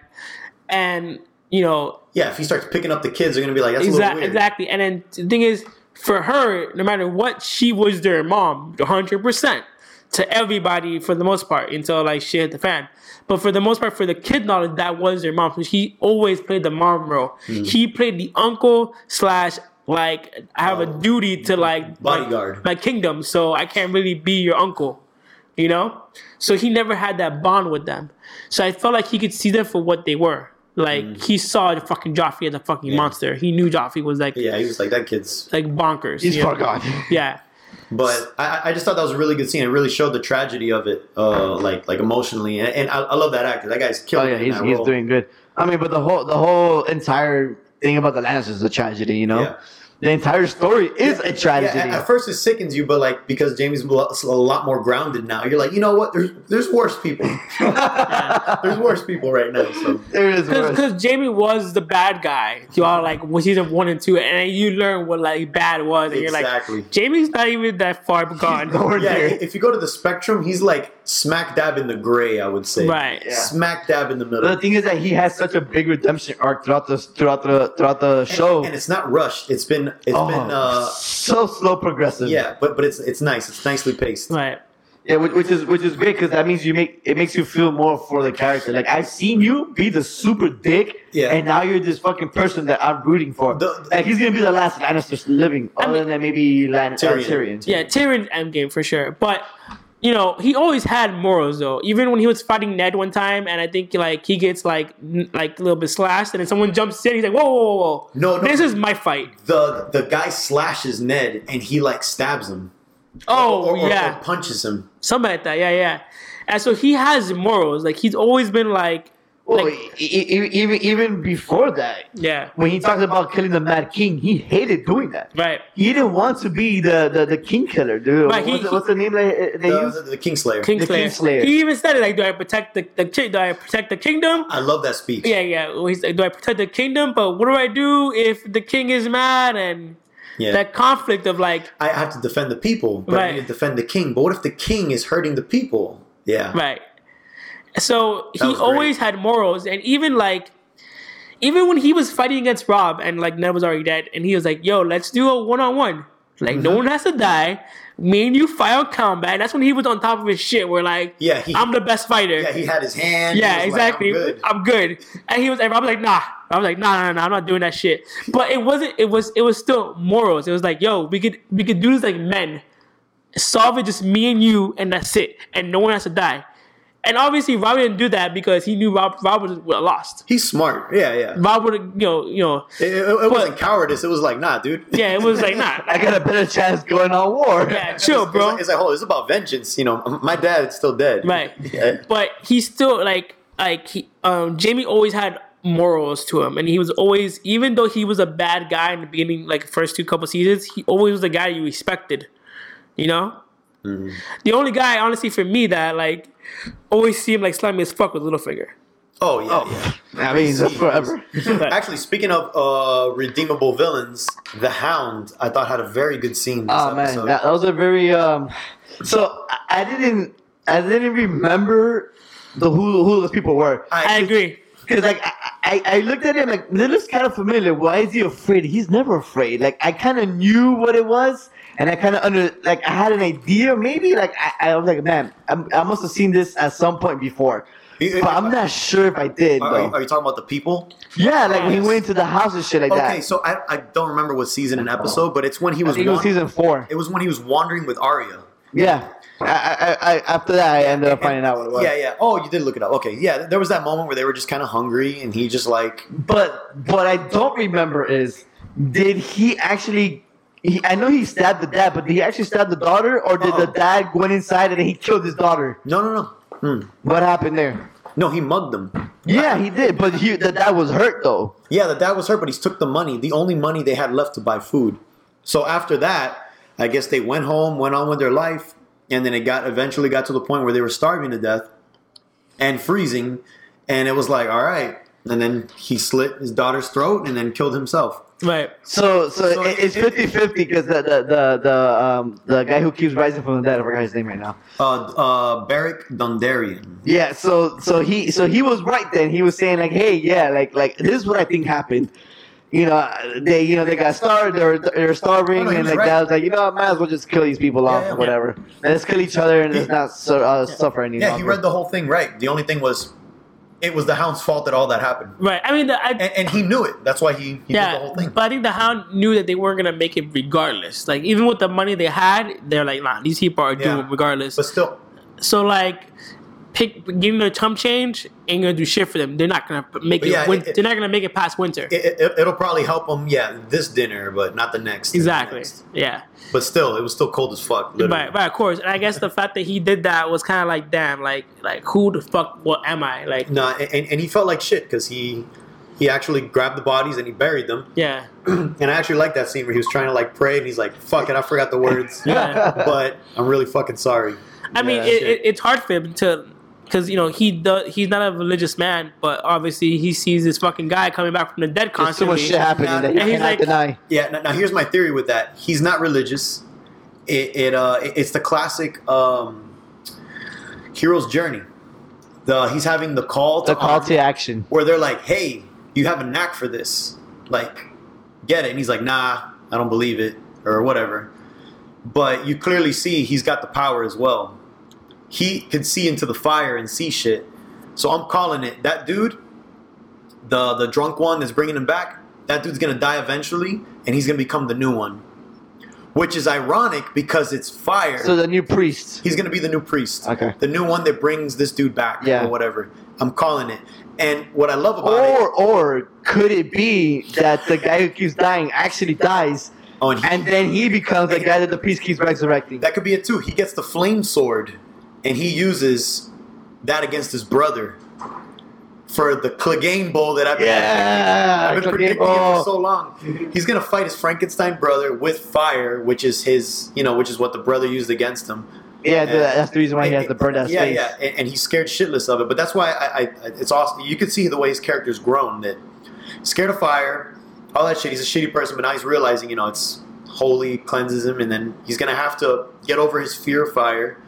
[SPEAKER 3] And, you know,
[SPEAKER 2] Yeah, if he starts picking up the kids, they're gonna be like, that's a little
[SPEAKER 3] exactly,
[SPEAKER 2] weird.
[SPEAKER 3] exactly. And then the thing is, for her, no matter what, she was their mom 100% to everybody for the most part until like she hit the fan. But for the most part, for the kid knowledge, that was their mom. So he always played the mom role.
[SPEAKER 2] Hmm.
[SPEAKER 3] He played the uncle slash like I have a
[SPEAKER 2] Oh.
[SPEAKER 3] duty to like
[SPEAKER 2] Bodyguard.
[SPEAKER 3] my, my kingdom, so I can't really be your uncle. You know? So he never had that bond with them. So I felt like he could see them for what they were. Like
[SPEAKER 2] Hmm.
[SPEAKER 3] he saw the fucking Joffrey as a fucking monster. He knew Joffrey was like
[SPEAKER 2] Yeah, he was like that kid's
[SPEAKER 3] like bonkers.
[SPEAKER 1] He's
[SPEAKER 3] you know?
[SPEAKER 1] far *laughs* gone.
[SPEAKER 3] Yeah.
[SPEAKER 2] But I, I just thought that was a really good scene. It really showed the tragedy of it, uh, like like emotionally, and, and I, I love that actor. That guy's killing.
[SPEAKER 1] Oh
[SPEAKER 2] killing
[SPEAKER 1] yeah,
[SPEAKER 2] it in
[SPEAKER 1] he's
[SPEAKER 2] that
[SPEAKER 1] he's
[SPEAKER 2] role.
[SPEAKER 1] doing good. I mean, but the whole the whole entire thing about the Lannisters is a tragedy. You know,
[SPEAKER 2] Yeah.
[SPEAKER 1] The entire story is a tragedy.
[SPEAKER 2] Yeah, at, at first it sickens you, but like because Jaime's a a lot more grounded now, you're like, you know what? There's there's worse people. *laughs* there's worse people right now. So
[SPEAKER 1] there is worse.
[SPEAKER 3] Because Jaime was the bad guy throughout like was season one and two, and then you learn what like bad was, and
[SPEAKER 2] Exactly.
[SPEAKER 3] you're like, Jaime's not even that far gone. *laughs*
[SPEAKER 2] yeah,
[SPEAKER 1] near.
[SPEAKER 2] if you go to the spectrum, he's like smack dab in the gray. I would say.
[SPEAKER 3] Right.
[SPEAKER 1] Yeah.
[SPEAKER 2] Smack dab in the
[SPEAKER 1] But
[SPEAKER 2] middle.
[SPEAKER 1] the thing is that he has such a big redemption arc throughout the throughout the throughout the show.
[SPEAKER 2] and it's not rushed. It's been it's
[SPEAKER 1] oh,
[SPEAKER 2] been uh
[SPEAKER 1] so slow progressive.
[SPEAKER 2] yeah, but but it's it's nice. It's nicely paced.
[SPEAKER 3] Right.
[SPEAKER 1] yeah, which, which is which is great because that means you make it makes you feel more for the character. Like I've seen you be the super dick,
[SPEAKER 2] Yeah.
[SPEAKER 1] and now you're this fucking person that I'm rooting for.
[SPEAKER 2] The-
[SPEAKER 1] like he's gonna be the last Lannister living,
[SPEAKER 3] I
[SPEAKER 1] other
[SPEAKER 3] mean-
[SPEAKER 1] than maybe Lan- Tyrion.
[SPEAKER 2] Tyrion.
[SPEAKER 1] Tyrion.
[SPEAKER 3] Yeah, Tyrion's endgame for sure. But you know, he always had morals though. Even when he was fighting Ned one time, and I think like he gets like n- like a little bit slashed, and then someone jumps in. He's like, "Whoa, whoa, whoa, whoa!
[SPEAKER 2] No, no.
[SPEAKER 3] this is my fight."
[SPEAKER 2] The the guy slashes Ned and he like stabs him.
[SPEAKER 3] Oh
[SPEAKER 2] or, or-
[SPEAKER 3] yeah,
[SPEAKER 2] or punches him.
[SPEAKER 3] something like that. Yeah, yeah. And so he has morals. Like he's always been like,
[SPEAKER 1] Well,
[SPEAKER 3] like
[SPEAKER 1] e- e- even even before that,
[SPEAKER 3] yeah,
[SPEAKER 1] when he talked about killing the Mad King, he hated doing that.
[SPEAKER 3] right.
[SPEAKER 1] He didn't want to be the, the, the king killer, dude.
[SPEAKER 3] Right, he-
[SPEAKER 1] what's, the, what's the name they, they
[SPEAKER 2] The,
[SPEAKER 1] use?
[SPEAKER 2] the, the Kingslayer.
[SPEAKER 3] Kingslayer.
[SPEAKER 1] Kingslayer.
[SPEAKER 3] He even said it like, "Do I protect the, the ki- do I protect the kingdom?"
[SPEAKER 2] I love that speech.
[SPEAKER 3] Yeah, yeah. Well, He's like, "Do I protect the kingdom?" But what do I do if the king is mad and
[SPEAKER 2] Yeah.
[SPEAKER 3] that conflict of like,
[SPEAKER 2] I have to defend the people, but I
[SPEAKER 3] Right.
[SPEAKER 2] need to defend the king. But what if the king is hurting the people? Yeah.
[SPEAKER 3] right? So he
[SPEAKER 2] great.
[SPEAKER 3] always had morals, and even like, even when he was fighting against Robb and like Ned was already dead, and he was like, "Yo, let's do a one on one. Like,
[SPEAKER 2] Mm-hmm.
[SPEAKER 3] no one has to die." Me and you fight on combat. That's when he was on top of his shit. Where like,
[SPEAKER 2] Yeah, he-
[SPEAKER 3] I'm the best fighter.
[SPEAKER 2] Yeah, he had his hand.
[SPEAKER 3] Yeah,
[SPEAKER 2] was like,
[SPEAKER 3] exactly.
[SPEAKER 2] I'm good.
[SPEAKER 3] good. And he was, and I was like, nah. I was like, nah, nah, nah, I'm not doing that shit. But it wasn't. It was. It was still morals. It was like, yo, we could, we could do this like men. Solve it just me and you, and that's it. And no one has to die. And obviously, Robb didn't do that because he knew Robb, Robb would have lost.
[SPEAKER 2] He's smart. Yeah, yeah.
[SPEAKER 3] Robb would have, you know, you know,
[SPEAKER 2] It, it- it wasn't cowardice. It was like, nah, dude.
[SPEAKER 3] yeah. It was like, nah. *laughs*
[SPEAKER 1] I got a better chance going on war.
[SPEAKER 3] Yeah, chill,
[SPEAKER 2] It's
[SPEAKER 3] bro.
[SPEAKER 2] like, it's like, oh, it's about vengeance. You know, my dad's still dead.
[SPEAKER 3] Right.
[SPEAKER 2] Yeah.
[SPEAKER 3] But he's still like like he um Jaime always had morals to him and he was always even though he was a bad guy in the beginning like first two couple seasons, he always was the guy you respected. You know? The only guy, honestly, for me that like always seemed like slimy as fuck was Littlefinger.
[SPEAKER 2] Oh yeah, oh, yeah.
[SPEAKER 1] I mean, that's forever.
[SPEAKER 2] Actually, speaking of uh, redeemable villains, the Hound I thought had a very good scene. This
[SPEAKER 1] Oh man,
[SPEAKER 2] episode.
[SPEAKER 1] that, that was a very um. So I- I didn't, I didn't remember the who who those people were.
[SPEAKER 3] I agree.
[SPEAKER 1] Cause like I, I, I looked at him like this looks kind of familiar. Why is he afraid? He's never afraid. Like I kind of knew what it was, and I kind of under like I had an idea. Maybe like I, I was like, man, I'm, I must have seen this at some point before,
[SPEAKER 2] You-
[SPEAKER 1] but I'm not sure if I did.
[SPEAKER 2] Are,
[SPEAKER 1] though.
[SPEAKER 2] are you talking about the people?
[SPEAKER 1] yeah, like when he went into the house and shit like
[SPEAKER 2] Okay,
[SPEAKER 1] that.
[SPEAKER 2] Okay, so I, I don't remember what season and episode, but it's when he
[SPEAKER 1] I
[SPEAKER 2] was.
[SPEAKER 1] think it was season four.
[SPEAKER 2] It was when he was wandering with Arya.
[SPEAKER 1] Yeah. I, I, I, after that, I ended up finding out what it was.
[SPEAKER 2] Yeah, yeah. Oh, you did look it up. Okay, yeah. There was that moment where they were just kind of hungry, and he just like
[SPEAKER 1] But what I don't remember is, did he actually? He, I know he stabbed the dad, but did he actually stab the daughter, or did the
[SPEAKER 2] Oh.
[SPEAKER 1] dad go inside and he killed his daughter?
[SPEAKER 2] no, no, no. Hmm.
[SPEAKER 1] What happened there?
[SPEAKER 2] No, he mugged them.
[SPEAKER 1] Yeah, he did, but he, the dad was hurt though.
[SPEAKER 2] Yeah, the dad was hurt, but he took the money, the only money they had left to buy food. So after that, I guess they went home, went on with their life, and then it got eventually got to the point where they were starving to death and freezing, and it was like, all right. And then he slit his daughter's throat and then killed himself.
[SPEAKER 3] Right.
[SPEAKER 1] So, so,
[SPEAKER 2] So
[SPEAKER 1] it, it's
[SPEAKER 2] it-
[SPEAKER 1] 50-50 because the the the the um the guy who keeps rising from the dead, I forgot his name right now.
[SPEAKER 2] Uh, uh, Beric Dondarrion.
[SPEAKER 1] Yeah, so so he so he was right then. He was saying like, hey, yeah, like like this is what I think happened. You know, they you know they got starved. They're they're starving,
[SPEAKER 2] No, no,
[SPEAKER 1] and
[SPEAKER 2] was
[SPEAKER 1] like
[SPEAKER 2] right.
[SPEAKER 1] that was like, you know, what, might as well just kill these people off
[SPEAKER 2] yeah,
[SPEAKER 1] or whatever. And let's kill each other and let's not su- uh, suffer any
[SPEAKER 2] Yeah,
[SPEAKER 1] longer.
[SPEAKER 2] he read the whole thing right. The only thing was, it was the Hound's fault that all that happened,
[SPEAKER 3] Right. I mean, the, I,
[SPEAKER 2] and, and he knew it. That's why he, he did the whole thing.
[SPEAKER 3] but I think the Hound knew that they weren't gonna make it regardless. Like even with the money they had, they're like, nah, these people are
[SPEAKER 2] Yeah.
[SPEAKER 3] doomed regardless.
[SPEAKER 2] But still,
[SPEAKER 3] So like, pick giving them a chump change ain't gonna do shit for them. They're not gonna make it.
[SPEAKER 2] yeah,
[SPEAKER 3] win-
[SPEAKER 2] it- it-
[SPEAKER 3] they're not gonna make it past winter.
[SPEAKER 2] it, it, it'll probably help them. Yeah, this dinner, but not the next.
[SPEAKER 3] exactly.
[SPEAKER 2] Next.
[SPEAKER 3] Yeah.
[SPEAKER 2] But still, it was still cold as fuck. Literally.
[SPEAKER 3] Right, right, of course. And I guess the fact that he did that was kind of like, damn, like, like who the fuck? What am I? Like,
[SPEAKER 2] No, and, and he felt like shit because he he actually grabbed the bodies and he buried them.
[SPEAKER 3] yeah, *clears throat*
[SPEAKER 2] And I actually like that scene where he was trying to like pray and he's like, "Fuck it, I forgot the words."
[SPEAKER 3] yeah. *laughs*
[SPEAKER 2] but I'm really fucking sorry.
[SPEAKER 3] I mean, it, it, it's hard for him to, because you know he does. He's not a religious man, but obviously he sees this fucking guy coming back from the dead
[SPEAKER 1] There's too
[SPEAKER 3] constantly.
[SPEAKER 1] much shit happening that he
[SPEAKER 3] And he's like-
[SPEAKER 1] deny.
[SPEAKER 2] Yeah. Now, now here's my theory with that. He's not religious. It, it uh, it- it's the classic um, hero's journey. The he's having the call to
[SPEAKER 1] The call to action.
[SPEAKER 2] where they're like, "Hey, you have a knack for this. Like, get it." And he's like, "Nah, I don't believe it," or whatever. But you clearly see he's got the power as well. He can see into the fire and see shit. So I'm calling it. That dude, the the drunk one that's bringing him back, that dude's gonna die eventually, and he's gonna become the new one. Which is ironic because it's fire.
[SPEAKER 1] So the new priest.
[SPEAKER 2] He's gonna be the new priest.
[SPEAKER 1] Okay.
[SPEAKER 2] The new one that brings this dude back
[SPEAKER 1] Yeah.
[SPEAKER 2] or whatever. I'm calling it. And what I love about it,
[SPEAKER 1] Or or could it be that the guy who keeps dying actually dies,
[SPEAKER 2] oh, and he-
[SPEAKER 1] and then he becomes the guy that the priest keeps resurrecting?
[SPEAKER 2] that could be it too. He gets the flame sword, and he uses that against his brother for the Clegane Bowl that I've been,
[SPEAKER 1] Yeah,
[SPEAKER 2] I've been predicting for so long. He's gonna fight his Frankenstein brother with fire, which is his, you know, which is what the brother used against him.
[SPEAKER 1] Yeah, the, that's the reason why he has to burn that
[SPEAKER 2] yeah,
[SPEAKER 1] space.
[SPEAKER 2] Yeah, and, and he's scared shitless of it. But that's why I, I, it's awesome. You can see the way his character's grown. That scared of fire, all that shit. He's a shitty person, but now he's realizing, you know, it's holy, cleanses him, and then he's gonna have to get over his fear of fire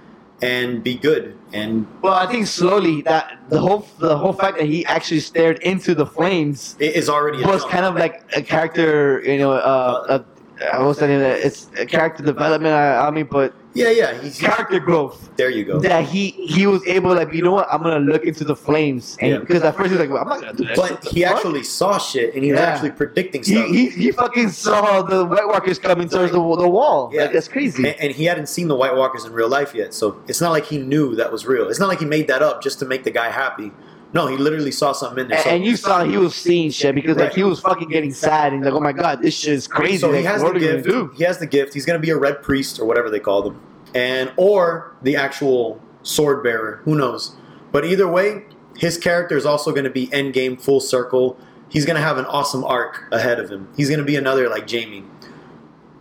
[SPEAKER 2] and be good. And
[SPEAKER 1] Well, I think slowly that the whole the whole fact that he actually stared into the flames
[SPEAKER 2] it is already a
[SPEAKER 1] was
[SPEAKER 2] jump.
[SPEAKER 1] kind of like a character, you know, uh, a, I was saying that it's character development. I, I mean, but
[SPEAKER 2] yeah, yeah. He's
[SPEAKER 1] character growth.
[SPEAKER 2] there. You go.
[SPEAKER 1] That he he was able like you know what I'm gonna look into the flames and
[SPEAKER 2] Yeah.
[SPEAKER 1] because at first he was like well, I'm not gonna do that.
[SPEAKER 2] But
[SPEAKER 1] shit.
[SPEAKER 2] He
[SPEAKER 1] fuck?
[SPEAKER 2] actually saw shit, and he was actually predicting
[SPEAKER 1] he, he he fucking saw the White Walkers coming towards the, the wall.
[SPEAKER 2] Yeah.
[SPEAKER 1] Like that's crazy.
[SPEAKER 2] and, and he hadn't seen the White Walkers in real life yet, so it's not like he knew that was real. It's not like he made that up just to make the guy happy. No, he literally saw something in there.
[SPEAKER 1] And,
[SPEAKER 2] So-
[SPEAKER 1] and you saw he was seeing shit because like he was fucking getting sad and like oh my god this shit is crazy.
[SPEAKER 2] So he
[SPEAKER 1] like,
[SPEAKER 2] has the
[SPEAKER 1] gonna
[SPEAKER 2] gift.
[SPEAKER 1] do?
[SPEAKER 2] He has the gift. He's going to be a red priest or whatever they call them, and or the actual sword bearer. Who knows? But either way, his character is also going to be end game full circle. He's going to have an awesome arc ahead of him. He's going to be another like Jaime.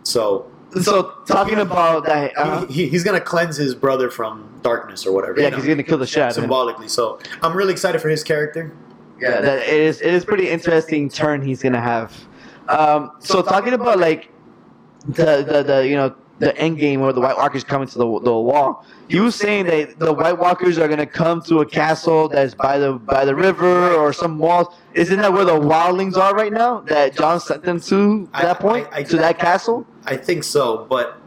[SPEAKER 2] So
[SPEAKER 1] so talking about that, uh,
[SPEAKER 2] He, he- he's gonna cleanse his brother from darkness or whatever.
[SPEAKER 1] yeah,
[SPEAKER 2] you know,
[SPEAKER 1] he's gonna kill the shit out of him.
[SPEAKER 2] symbolically. So I'm really excited for his character.
[SPEAKER 1] Yeah, that it is. It is pretty interesting turn he's gonna have. Um, so talking about like the the, the you know the end game where the White Walkers coming to the the wall. He was saying that the White Walkers are gonna come to a castle that's by the by the river or some walls. Isn't that where the wildlings are right now? That Jon sent them to that point
[SPEAKER 2] I- I-
[SPEAKER 1] to that castle.
[SPEAKER 2] I think so, but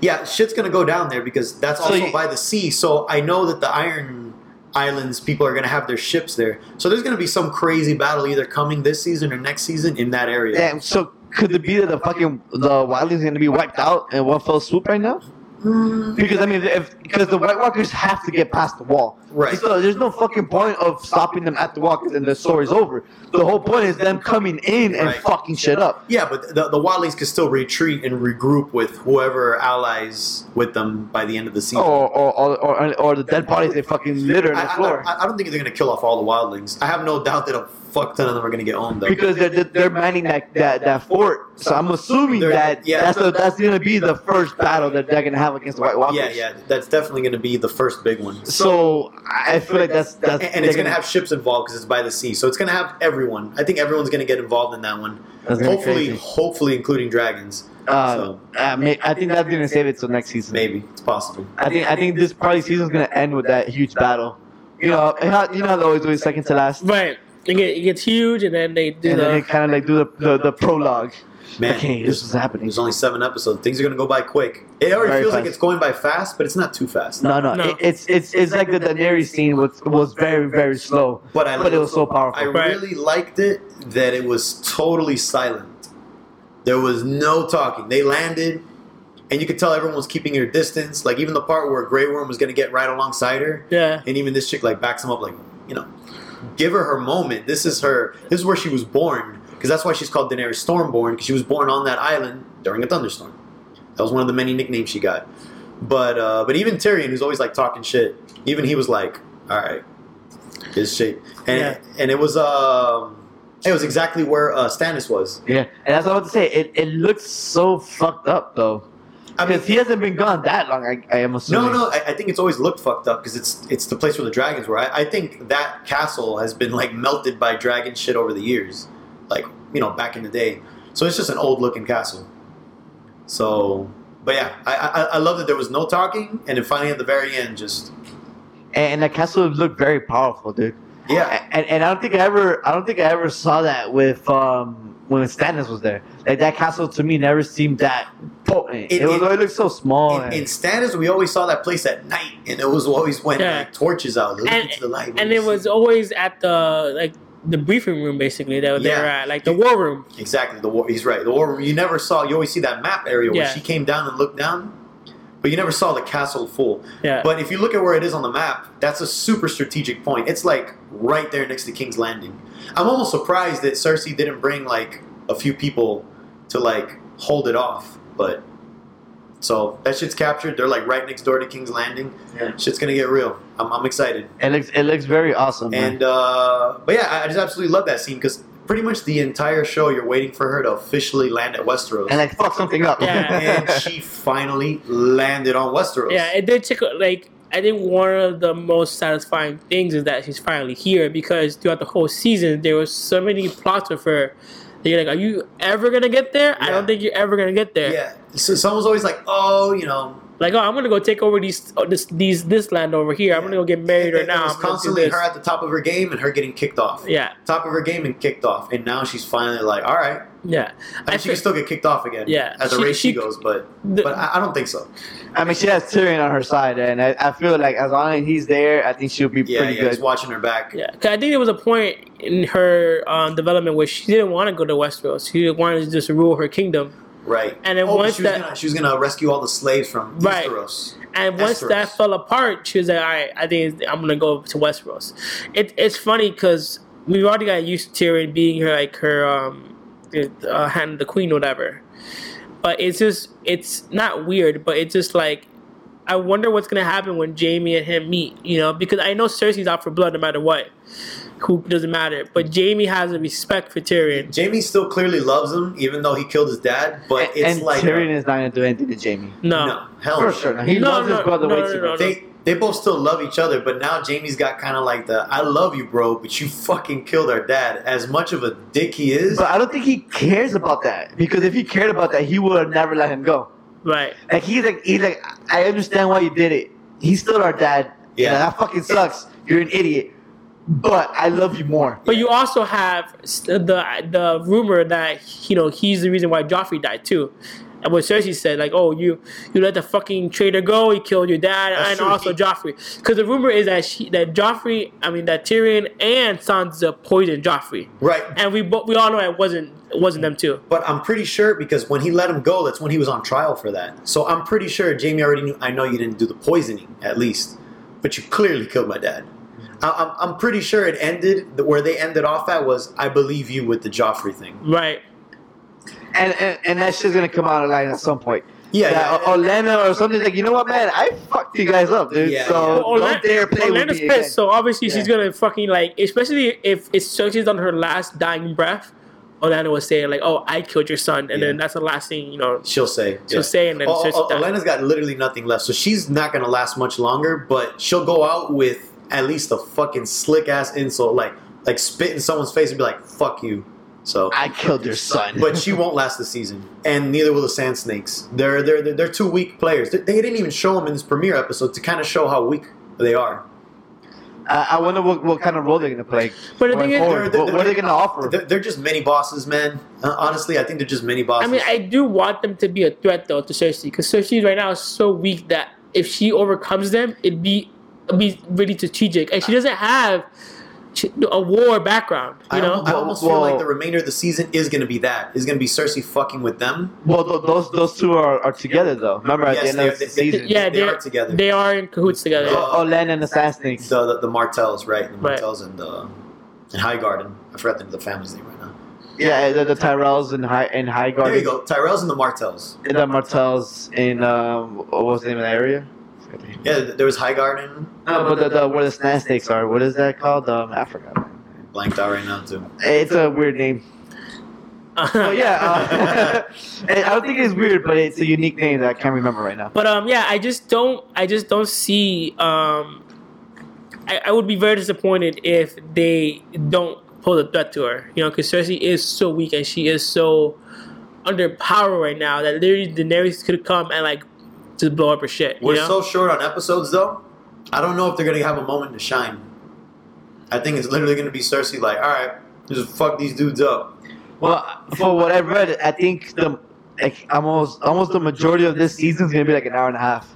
[SPEAKER 2] yeah, shit's gonna go down there because that's
[SPEAKER 1] So
[SPEAKER 2] also
[SPEAKER 1] you-
[SPEAKER 2] by the sea. So I know that the Iron Islands people are gonna have their ships there. So there's gonna be some crazy battle either coming this season or next season in that area.
[SPEAKER 1] Damn. So could it be that the fucking the wildlings gonna be wiped out in one fell swoop right now? Because I mean, if because the White Walkers have to get past the wall,
[SPEAKER 2] Right.
[SPEAKER 1] So there's no fucking point of stopping them at the wall, and the story's over. The whole point is them coming in and
[SPEAKER 2] Right.
[SPEAKER 1] fucking shit up.
[SPEAKER 2] Yeah, but the, the Wildlings can still retreat and regroup with whoever allies with them by the end of the season.
[SPEAKER 1] Or or, or, or, or the dead bodies they fucking litter on
[SPEAKER 2] I,
[SPEAKER 1] the
[SPEAKER 2] I-
[SPEAKER 1] floor
[SPEAKER 2] I, I don't think they're gonna kill off all the Wildlings. I have no doubt that a fuck ton of them are gonna get owned though.
[SPEAKER 1] because they're, they're they're manning that, that, that fort. So I'm assuming
[SPEAKER 2] They're-
[SPEAKER 1] that
[SPEAKER 2] yeah.
[SPEAKER 1] that's the, that's gonna be the first battle that they're gonna have against the White Walkers.
[SPEAKER 2] yeah, yeah, that's definitely gonna be the first big one.
[SPEAKER 1] So I feel like that's that's
[SPEAKER 2] and, and it's
[SPEAKER 1] they're
[SPEAKER 2] gonna have ships involved because it's by the sea, so it's gonna have everyone. I think everyone's gonna get involved in that one.
[SPEAKER 1] That's
[SPEAKER 2] Hopefully, hopefully including dragons.
[SPEAKER 1] Uh,
[SPEAKER 2] so
[SPEAKER 1] uh, may, I think that's gonna save it till next season.
[SPEAKER 2] maybe it's possible.
[SPEAKER 1] I think I think this probably season's gonna end with that huge battle. You know, it ha- you know how they always do second to last,
[SPEAKER 3] Right. It, get, it gets huge, and then they do
[SPEAKER 1] and then they
[SPEAKER 3] the.
[SPEAKER 1] kind of like do the, the, the prologue.
[SPEAKER 2] Man,
[SPEAKER 1] okay, this is happening.
[SPEAKER 2] There's only seven episodes. Things are gonna go by quick. It already
[SPEAKER 1] Very
[SPEAKER 2] feels like it's going by fast, but it's not too fast.
[SPEAKER 1] No, no,
[SPEAKER 3] No.
[SPEAKER 1] It, it's it's it's like the Daenerys scene was was very very slow,
[SPEAKER 2] But I
[SPEAKER 1] but it was so powerful.
[SPEAKER 3] I
[SPEAKER 2] really liked it that it was totally silent. There was no talking. They landed, and you could tell everyone was keeping their distance. Like even the part where Grey Worm was gonna get right alongside her,
[SPEAKER 3] Yeah.
[SPEAKER 2] and even this chick like backs him up, like you know, give her her moment. This is her. This is where she was born, because that's why she's called Daenerys Stormborn, because she was born on that island during a thunderstorm. That was one of the many nicknames she got. But uh, but even Tyrion, who's always like talking shit, even he was like, all right, his shape, and
[SPEAKER 3] Yeah.
[SPEAKER 2] and it was um, it was exactly where uh, Stannis was.
[SPEAKER 1] Yeah, and that's what I was about to say. It it looks so fucked up though,
[SPEAKER 2] I mean,
[SPEAKER 1] because he hasn't been gone that long. I, I am assuming.
[SPEAKER 2] No, no, I, I think it's always looked fucked up because it's it's the place where the dragons were. I, I think that castle has been like melted by dragon shit over the years, like you know back in the day. So it's just an old looking castle. So, but yeah, I, I I love that there was no talking, and then finally at the very end, just
[SPEAKER 1] And that castle looked very powerful, dude.
[SPEAKER 2] yeah,
[SPEAKER 1] And, and I don't think I ever I don't think I ever saw that with um when Stannis was there. Like that castle to me never seemed that potent. It,
[SPEAKER 2] It-
[SPEAKER 1] was
[SPEAKER 2] it-
[SPEAKER 1] it looked so small.
[SPEAKER 2] In,
[SPEAKER 1] and-
[SPEAKER 2] in Stannis, we always saw that place at night, and it was always when
[SPEAKER 3] Yeah.
[SPEAKER 2] like, torches out, looking
[SPEAKER 3] And,
[SPEAKER 2] to the light.
[SPEAKER 3] and it was always at the like the briefing room basically that they
[SPEAKER 2] Yeah.
[SPEAKER 3] were at, like the war room.
[SPEAKER 2] Exactly. The war. He's right. The war room. You never saw. You always see that map area where
[SPEAKER 3] Yeah.
[SPEAKER 2] she came down and looked down, but you never saw the castle full.
[SPEAKER 3] Yeah.
[SPEAKER 2] But if you look at where it is on the map, that's a super strategic point. It's like right there next to King's Landing. I'm almost surprised that Cersei didn't bring like a few people to like hold it off. But so that shit's captured. They're like right next door to King's Landing.
[SPEAKER 1] Yeah.
[SPEAKER 2] Shit's gonna get real. I'm, I'm excited.
[SPEAKER 1] it looks it looks very awesome. man.
[SPEAKER 2] And uh, but yeah, I I just absolutely love that scene because pretty much the entire show you're waiting for her to officially land at Westeros,
[SPEAKER 1] and like fuck something up.
[SPEAKER 3] Yeah. *laughs*
[SPEAKER 2] and she finally landed on Westeros.
[SPEAKER 3] Yeah, it did take like I think one of the most satisfying things is that she's finally here because throughout the whole season there was so many plots with her. You're like, are you ever gonna get there? I don't think you're ever gonna get there.
[SPEAKER 2] yeah. So someone's always like, oh, you know,
[SPEAKER 3] Like, oh, I'm gonna go take over these oh, this these this land over here. I'm gonna go get married
[SPEAKER 2] it,
[SPEAKER 3] right now.
[SPEAKER 2] it was
[SPEAKER 3] I'm
[SPEAKER 2] constantly her at the top of her game and her getting kicked off.
[SPEAKER 3] Yeah,
[SPEAKER 2] Top of her game and kicked off, and now she's finally like, all right.
[SPEAKER 3] yeah.
[SPEAKER 2] I mean, she can still get kicked off again.
[SPEAKER 3] Yeah.
[SPEAKER 2] as the
[SPEAKER 3] She-
[SPEAKER 2] race she,
[SPEAKER 3] she-
[SPEAKER 2] goes, but
[SPEAKER 3] The-
[SPEAKER 2] but I, I don't think so.
[SPEAKER 1] I mean, she has Tyrion on her side, and I, I feel like as long as he's there, I think she'll be
[SPEAKER 2] Yeah,
[SPEAKER 1] pretty
[SPEAKER 2] yeah,
[SPEAKER 1] good.
[SPEAKER 2] he's watching her back.
[SPEAKER 3] Yeah, 'Cause I think there was a point in her um, development where she didn't want to go to Westeros. She wanted to just rule her kingdom.
[SPEAKER 2] Right.
[SPEAKER 3] And then
[SPEAKER 2] oh,
[SPEAKER 3] once
[SPEAKER 2] she was
[SPEAKER 3] that-
[SPEAKER 2] gonna, she was gonna rescue all the slaves from
[SPEAKER 3] Right.
[SPEAKER 2] Westeros.
[SPEAKER 3] And once
[SPEAKER 2] Westeros.
[SPEAKER 3] that fell apart, she was like, "All right, I think I'm gonna go to Westeros." It, it's funny because we've already got used to Tyrion being her like her um, uh, hand the queen, whatever. But it's just it's not weird, but it's just like I wonder what's gonna happen when Jaime and him meet. You know, because I know Cersei's out for blood no matter what. Who doesn't matter, but Jaime has a respect for Tyrion.
[SPEAKER 2] Jaime still clearly loves him, even though he killed his dad. But it's
[SPEAKER 1] and
[SPEAKER 2] like
[SPEAKER 1] Tyrion is not gonna do anything to Jaime.
[SPEAKER 3] No,
[SPEAKER 2] no, hell
[SPEAKER 1] For
[SPEAKER 2] no.
[SPEAKER 1] sure. He
[SPEAKER 3] No,
[SPEAKER 1] loves
[SPEAKER 3] no,
[SPEAKER 1] his brother
[SPEAKER 3] no,
[SPEAKER 1] way
[SPEAKER 3] no,
[SPEAKER 1] too
[SPEAKER 3] no,
[SPEAKER 1] much.
[SPEAKER 2] They they both still love each other, but now Jaime's got kind of like the "I love you, bro," but you fucking killed our dad. As much of a dick he is,
[SPEAKER 1] But I don't think he cares about that because if he cared about that, he would have never let him go.
[SPEAKER 3] Right?
[SPEAKER 1] Like he's like he's like I understand why you did it. He's still our dad.
[SPEAKER 2] Yeah.
[SPEAKER 1] Yeah, that fucking sucks. You're an idiot. But I love you more.
[SPEAKER 3] But you also have the the rumor that you know he's the reason why Joffrey died too. And what Cersei said, like, oh, you you let the fucking traitor go, he killed your dad,
[SPEAKER 2] That's
[SPEAKER 3] and
[SPEAKER 2] true.
[SPEAKER 3] also
[SPEAKER 2] He-
[SPEAKER 3] Joffrey. Because the rumor is that she, that Joffrey, I mean that Tyrion and Sansa poisoned Joffrey,
[SPEAKER 2] right?
[SPEAKER 3] and we bo- we all know it wasn't it wasn't them too.
[SPEAKER 2] But I'm pretty sure because when he let him go, that's when he was on trial for that. So I'm pretty sure Jaime already knew. I know you didn't do the poisoning, at least, but you clearly killed my dad. Mm-hmm. I, I'm, I'm pretty sure it ended where they ended off at was I believe you with the Joffrey thing.
[SPEAKER 3] Right.
[SPEAKER 1] And and, and that shit's gonna come out of line at some point.
[SPEAKER 2] Yeah,
[SPEAKER 1] That
[SPEAKER 2] yeah.
[SPEAKER 1] Olenna or something like, you know what, man? I fucked you guys up, dude.
[SPEAKER 2] Yeah,
[SPEAKER 1] so
[SPEAKER 2] yeah.
[SPEAKER 3] Well,
[SPEAKER 1] don't dare play with
[SPEAKER 3] Olenna's
[SPEAKER 1] me
[SPEAKER 3] pissed,
[SPEAKER 1] again.
[SPEAKER 3] so obviously she's gonna fucking like, especially if it's Cersei's on her last dying breath. Olenna was saying like, "Oh, I killed your son," and
[SPEAKER 2] Yeah.
[SPEAKER 3] then that's the last thing you know.
[SPEAKER 2] She'll say.
[SPEAKER 3] She'll say, and then
[SPEAKER 2] Oh,
[SPEAKER 3] Cersei
[SPEAKER 2] oh,
[SPEAKER 3] died.
[SPEAKER 2] Elena's got literally nothing left, so she's not gonna last much longer. But she'll go out with at least a fucking slick ass insult, like like spit in someone's face and be like "fuck you." So,
[SPEAKER 1] I killed your son.
[SPEAKER 2] but she won't last the season, and neither will the Sand Snakes. They're they're they're, they're two weak players. They, they didn't even show them in this premiere episode to kind of show how weak they are.
[SPEAKER 1] I, I wonder what, what kind of role they're gonna play.
[SPEAKER 3] But the
[SPEAKER 1] going
[SPEAKER 3] thing is-
[SPEAKER 1] forward.
[SPEAKER 2] They're-
[SPEAKER 1] what, what are they gonna offer?
[SPEAKER 2] They're, they're just mini bosses, man. Uh, honestly, I think they're just mini bosses.
[SPEAKER 3] I mean, I do want them to be a threat though to Cersei because Cersei right now is so weak that if she overcomes them, it'd be it'd be really strategic, and she doesn't have a war background. You know,
[SPEAKER 2] al- I almost feel like the remainder of the season is going to be that. Is going to be Cersei fucking with them.
[SPEAKER 1] Well, th- those those two are, are together though. Remember at
[SPEAKER 2] Yes,
[SPEAKER 1] the end
[SPEAKER 2] they
[SPEAKER 1] of
[SPEAKER 2] are-
[SPEAKER 1] the
[SPEAKER 2] they- they-
[SPEAKER 3] yeah,
[SPEAKER 2] they
[SPEAKER 3] they're
[SPEAKER 2] together.
[SPEAKER 3] They are in cahoots together.
[SPEAKER 2] Yeah.
[SPEAKER 1] Olenna and the Sand Snakes.
[SPEAKER 2] The, the the Martells, right? The
[SPEAKER 3] Right.
[SPEAKER 2] Martells and the and Highgarden. I forgot the, the family's name right now.
[SPEAKER 1] Yeah, the, the Tyrells and High and High
[SPEAKER 2] There you
[SPEAKER 1] Garden.
[SPEAKER 2] go. Tyrells and the Martells.
[SPEAKER 1] And the Martells in um, what was the name of the area?
[SPEAKER 2] Yeah, there was Highgarden.
[SPEAKER 1] No, but the, the where the Sand Snakes are. What is that called? Um, Africa.
[SPEAKER 2] Blanked out right now too.
[SPEAKER 1] It's a weird name. Oh yeah, uh, *laughs* I don't think it's weird, but it's a unique name that I can't remember right now.
[SPEAKER 3] But um, yeah, I just don't. I just don't see. Um, I, I would be very disappointed if they don't pull a threat to her. You know, because Cersei is so weak and she is so under power right now that literally Daenerys could come and like just blow up her shit.
[SPEAKER 2] We're
[SPEAKER 3] know?
[SPEAKER 2] so short on episodes though. I don't know if they're gonna have a moment to shine. I think it's literally gonna be Cersei like, all right, just fuck these dudes up.
[SPEAKER 1] Well, for what I've read, I think the like almost almost the majority of this season is gonna be like an hour and a half.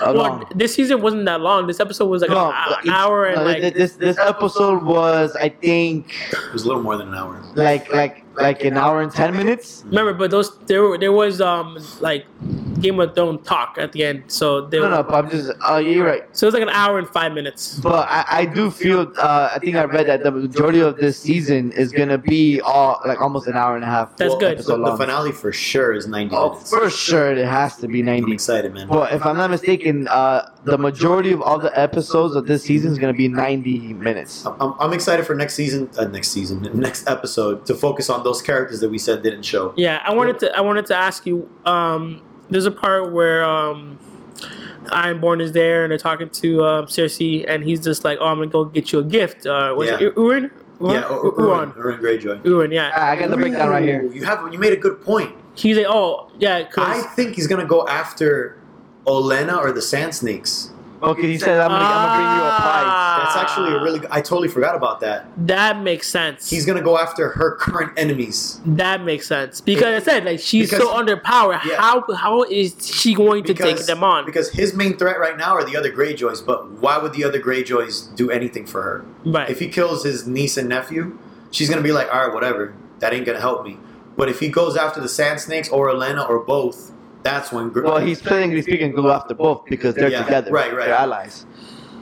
[SPEAKER 3] Well,
[SPEAKER 1] long.
[SPEAKER 3] this season wasn't that long. This episode was like
[SPEAKER 1] No,
[SPEAKER 3] an, hou-
[SPEAKER 1] it's-
[SPEAKER 3] hour and
[SPEAKER 1] no,
[SPEAKER 3] like
[SPEAKER 1] this this episode was I think
[SPEAKER 2] It was a little more than an hour.
[SPEAKER 1] like like like an hour and ten minutes.
[SPEAKER 3] remember, but those there were- there was um like Game of Thrones talk at the end, so they
[SPEAKER 1] No, no, but I'm just uh, you're right.
[SPEAKER 3] so it was like an hour and five minutes.
[SPEAKER 1] But I, I do feel uh, I think I read that the majority of this season is gonna be all like almost an hour and a half.
[SPEAKER 3] That's good.
[SPEAKER 2] The,
[SPEAKER 1] So
[SPEAKER 2] the finale for sure is ninety
[SPEAKER 1] Oh,
[SPEAKER 2] minutes.
[SPEAKER 1] for sure, it has to be ninety.
[SPEAKER 2] I'm
[SPEAKER 1] 90.
[SPEAKER 2] excited, man.
[SPEAKER 1] But if I'm not mistaken, uh, the majority of all the episodes of this season is gonna be 90 minutes.
[SPEAKER 2] I'm, I'm excited for next season, uh, next season, next episode to focus on those characters that we said didn't show.
[SPEAKER 3] Yeah, I wanted to. I wanted to ask you. Um, there's a part where um, Ironborn is there and they're talking to um, Cersei, and he's just like, "Oh, I'm gonna go get you a gift." Uh, was
[SPEAKER 2] Yeah.
[SPEAKER 3] it Euron?
[SPEAKER 2] Yeah,
[SPEAKER 3] Euron?
[SPEAKER 2] Euron, Euron Greyjoy.
[SPEAKER 3] Euron, yeah.
[SPEAKER 1] I got the breakdown right here.
[SPEAKER 2] You have you made a good point.
[SPEAKER 3] He's like, "Oh, yeah,"
[SPEAKER 2] I think he's gonna go after Olenna or the Sand Snakes.
[SPEAKER 1] Okay, he said I'm gonna, I'm gonna bring you a prize. Ah.
[SPEAKER 2] That's actually a really. I totally forgot about that.
[SPEAKER 3] that makes sense.
[SPEAKER 2] He's gonna go after her current enemies.
[SPEAKER 3] that makes sense because I said like she's
[SPEAKER 2] Because-
[SPEAKER 3] so underpowered.
[SPEAKER 2] Yeah.
[SPEAKER 3] How how is she going to take them on?
[SPEAKER 2] Because his main threat right now are the other Greyjoys. But why would the other Greyjoys do anything for her?
[SPEAKER 3] right.
[SPEAKER 2] If he kills his niece and nephew, she's gonna be like, all right, whatever. That ain't gonna help me. But if he goes after the Sand Snakes or Elena or both, that's when. Gre-
[SPEAKER 1] Well, he's technically speaking go after both because they're
[SPEAKER 2] Yeah,
[SPEAKER 1] together.
[SPEAKER 2] right, right.
[SPEAKER 1] They're allies.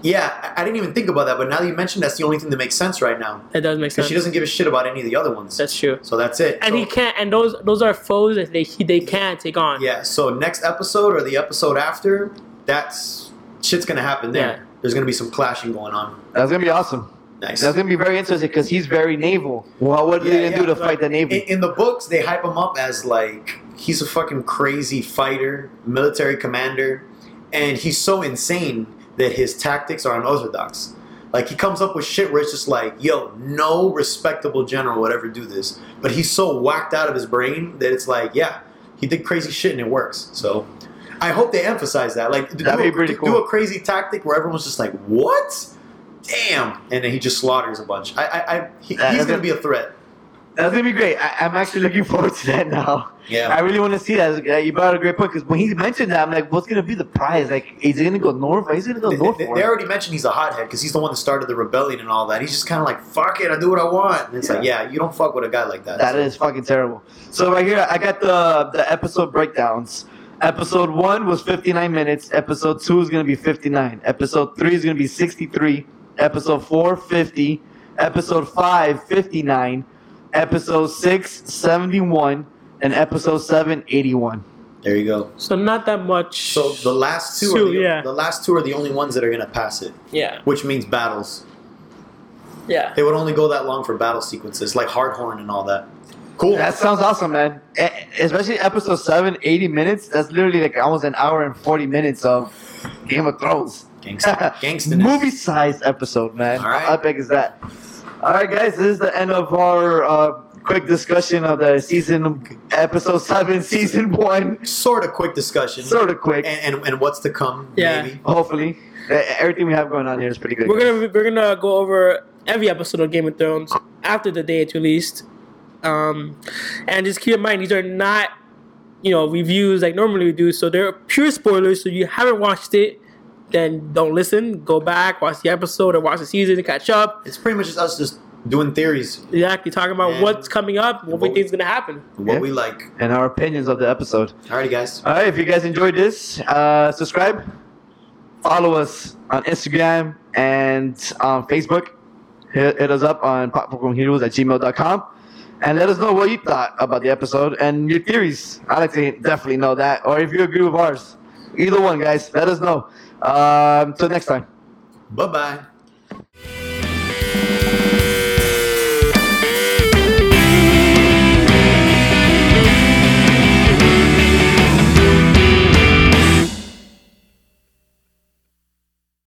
[SPEAKER 2] Yeah, I I didn't even think about that. But now that you mentioned, that's the only thing that makes sense right now.
[SPEAKER 3] that does make sense.
[SPEAKER 2] she doesn't give a shit about any of the other ones.
[SPEAKER 3] That's true.
[SPEAKER 2] so that's it.
[SPEAKER 3] And
[SPEAKER 2] So-
[SPEAKER 3] he can't. And those those are foes that they he, they can't take on.
[SPEAKER 2] Yeah. So next episode or the episode after, that's shit's gonna happen there.
[SPEAKER 3] Yeah.
[SPEAKER 2] There's gonna be some clashing going on.
[SPEAKER 1] That's gonna be awesome.
[SPEAKER 2] Nice.
[SPEAKER 1] That's gonna be very interesting because he's very naval. Well, what are they gonna do to fight the navy?
[SPEAKER 2] In, in the books, they hype him up as like he's a fucking crazy fighter, military commander, and he's so insane that his tactics are unorthodox. Like he comes up with shit where it's just like, yo, no respectable general would ever do this. But he's so whacked out of his brain that it's like, yeah, he did crazy shit and it works. So I hope they emphasize that. Like do, a,
[SPEAKER 1] be pretty
[SPEAKER 2] do-
[SPEAKER 1] cool.
[SPEAKER 2] do a crazy tactic where everyone's just like, what? Damn, and then he just slaughters a bunch. I, I, I he, he's gonna be a threat.
[SPEAKER 1] That's gonna be great. I, I'm actually looking forward to that now.
[SPEAKER 2] Yeah.
[SPEAKER 1] I really want to see that. Uh, You brought a great point because when he mentioned that, I'm like, what's gonna be the prize? Like, is he gonna go north? Or is he gonna go
[SPEAKER 2] They,
[SPEAKER 1] north
[SPEAKER 2] they- they already mentioned he's a hothead because he's the one that started the rebellion and all that. He's just kind of like, fuck it, I do what I want. And it's like, yeah, you don't fuck with a guy like that.
[SPEAKER 1] That
[SPEAKER 2] So-
[SPEAKER 1] is fucking terrible. So right here, I got the the episode breakdowns. Episode one was 59 minutes. Episode two is gonna be 59. Episode three is gonna be 63. Episode 450, Episode five 59. Episode six 71. And episode 781.
[SPEAKER 2] There you go.
[SPEAKER 3] So not that much.
[SPEAKER 2] So the last two, are the,
[SPEAKER 3] yeah.
[SPEAKER 2] the last two are the only ones that are gonna pass it,
[SPEAKER 3] yeah,
[SPEAKER 2] which means battles.
[SPEAKER 3] yeah.
[SPEAKER 2] They would only go that long for battle sequences, like Hardhome and all that. Cool.
[SPEAKER 1] That sounds awesome, man. Especially episode seven, 80 minutes. That's literally like almost an hour and 40 minutes of Game of Thrones.
[SPEAKER 2] Gangsta, *laughs* gangsta
[SPEAKER 1] Movie sized episode, man.
[SPEAKER 2] All right.
[SPEAKER 1] How big is that? All right, guys, this is the end of our uh, quick discussion of the season, episode seven, season *laughs* one.
[SPEAKER 2] Sort of quick discussion.
[SPEAKER 1] Sort of quick,
[SPEAKER 2] And, and, and what's to come,
[SPEAKER 3] Yeah.
[SPEAKER 2] maybe.
[SPEAKER 1] hopefully. Uh, Everything we have going on here is pretty good.
[SPEAKER 3] We're gonna we're gonna go over every episode of Game of Thrones after the day it's released, um, and just keep in mind these are not you know reviews like normally we do. So they're pure spoilers. So you haven't watched it, then don't listen. Go back, watch the episode, or watch the season, to catch up.
[SPEAKER 2] It's pretty much just us just doing theories,
[SPEAKER 3] Exactly, talking about
[SPEAKER 2] And
[SPEAKER 3] what's coming up, what we
[SPEAKER 2] what-
[SPEAKER 3] think is gonna happen.
[SPEAKER 2] what
[SPEAKER 1] Yeah.
[SPEAKER 2] we like.
[SPEAKER 1] and our opinions of the episode.
[SPEAKER 2] Alrighty, guys.
[SPEAKER 1] All right, if you guys enjoyed this, uh, subscribe, follow us on Instagram and on Facebook. Hit, hit us up on popcornheroes at gmail.com and let us know what you thought about the episode and your theories. I'd like to definitely know that, or if you agree with ours. Either one, guys, let us know. Um, till next time.
[SPEAKER 2] Bye bye.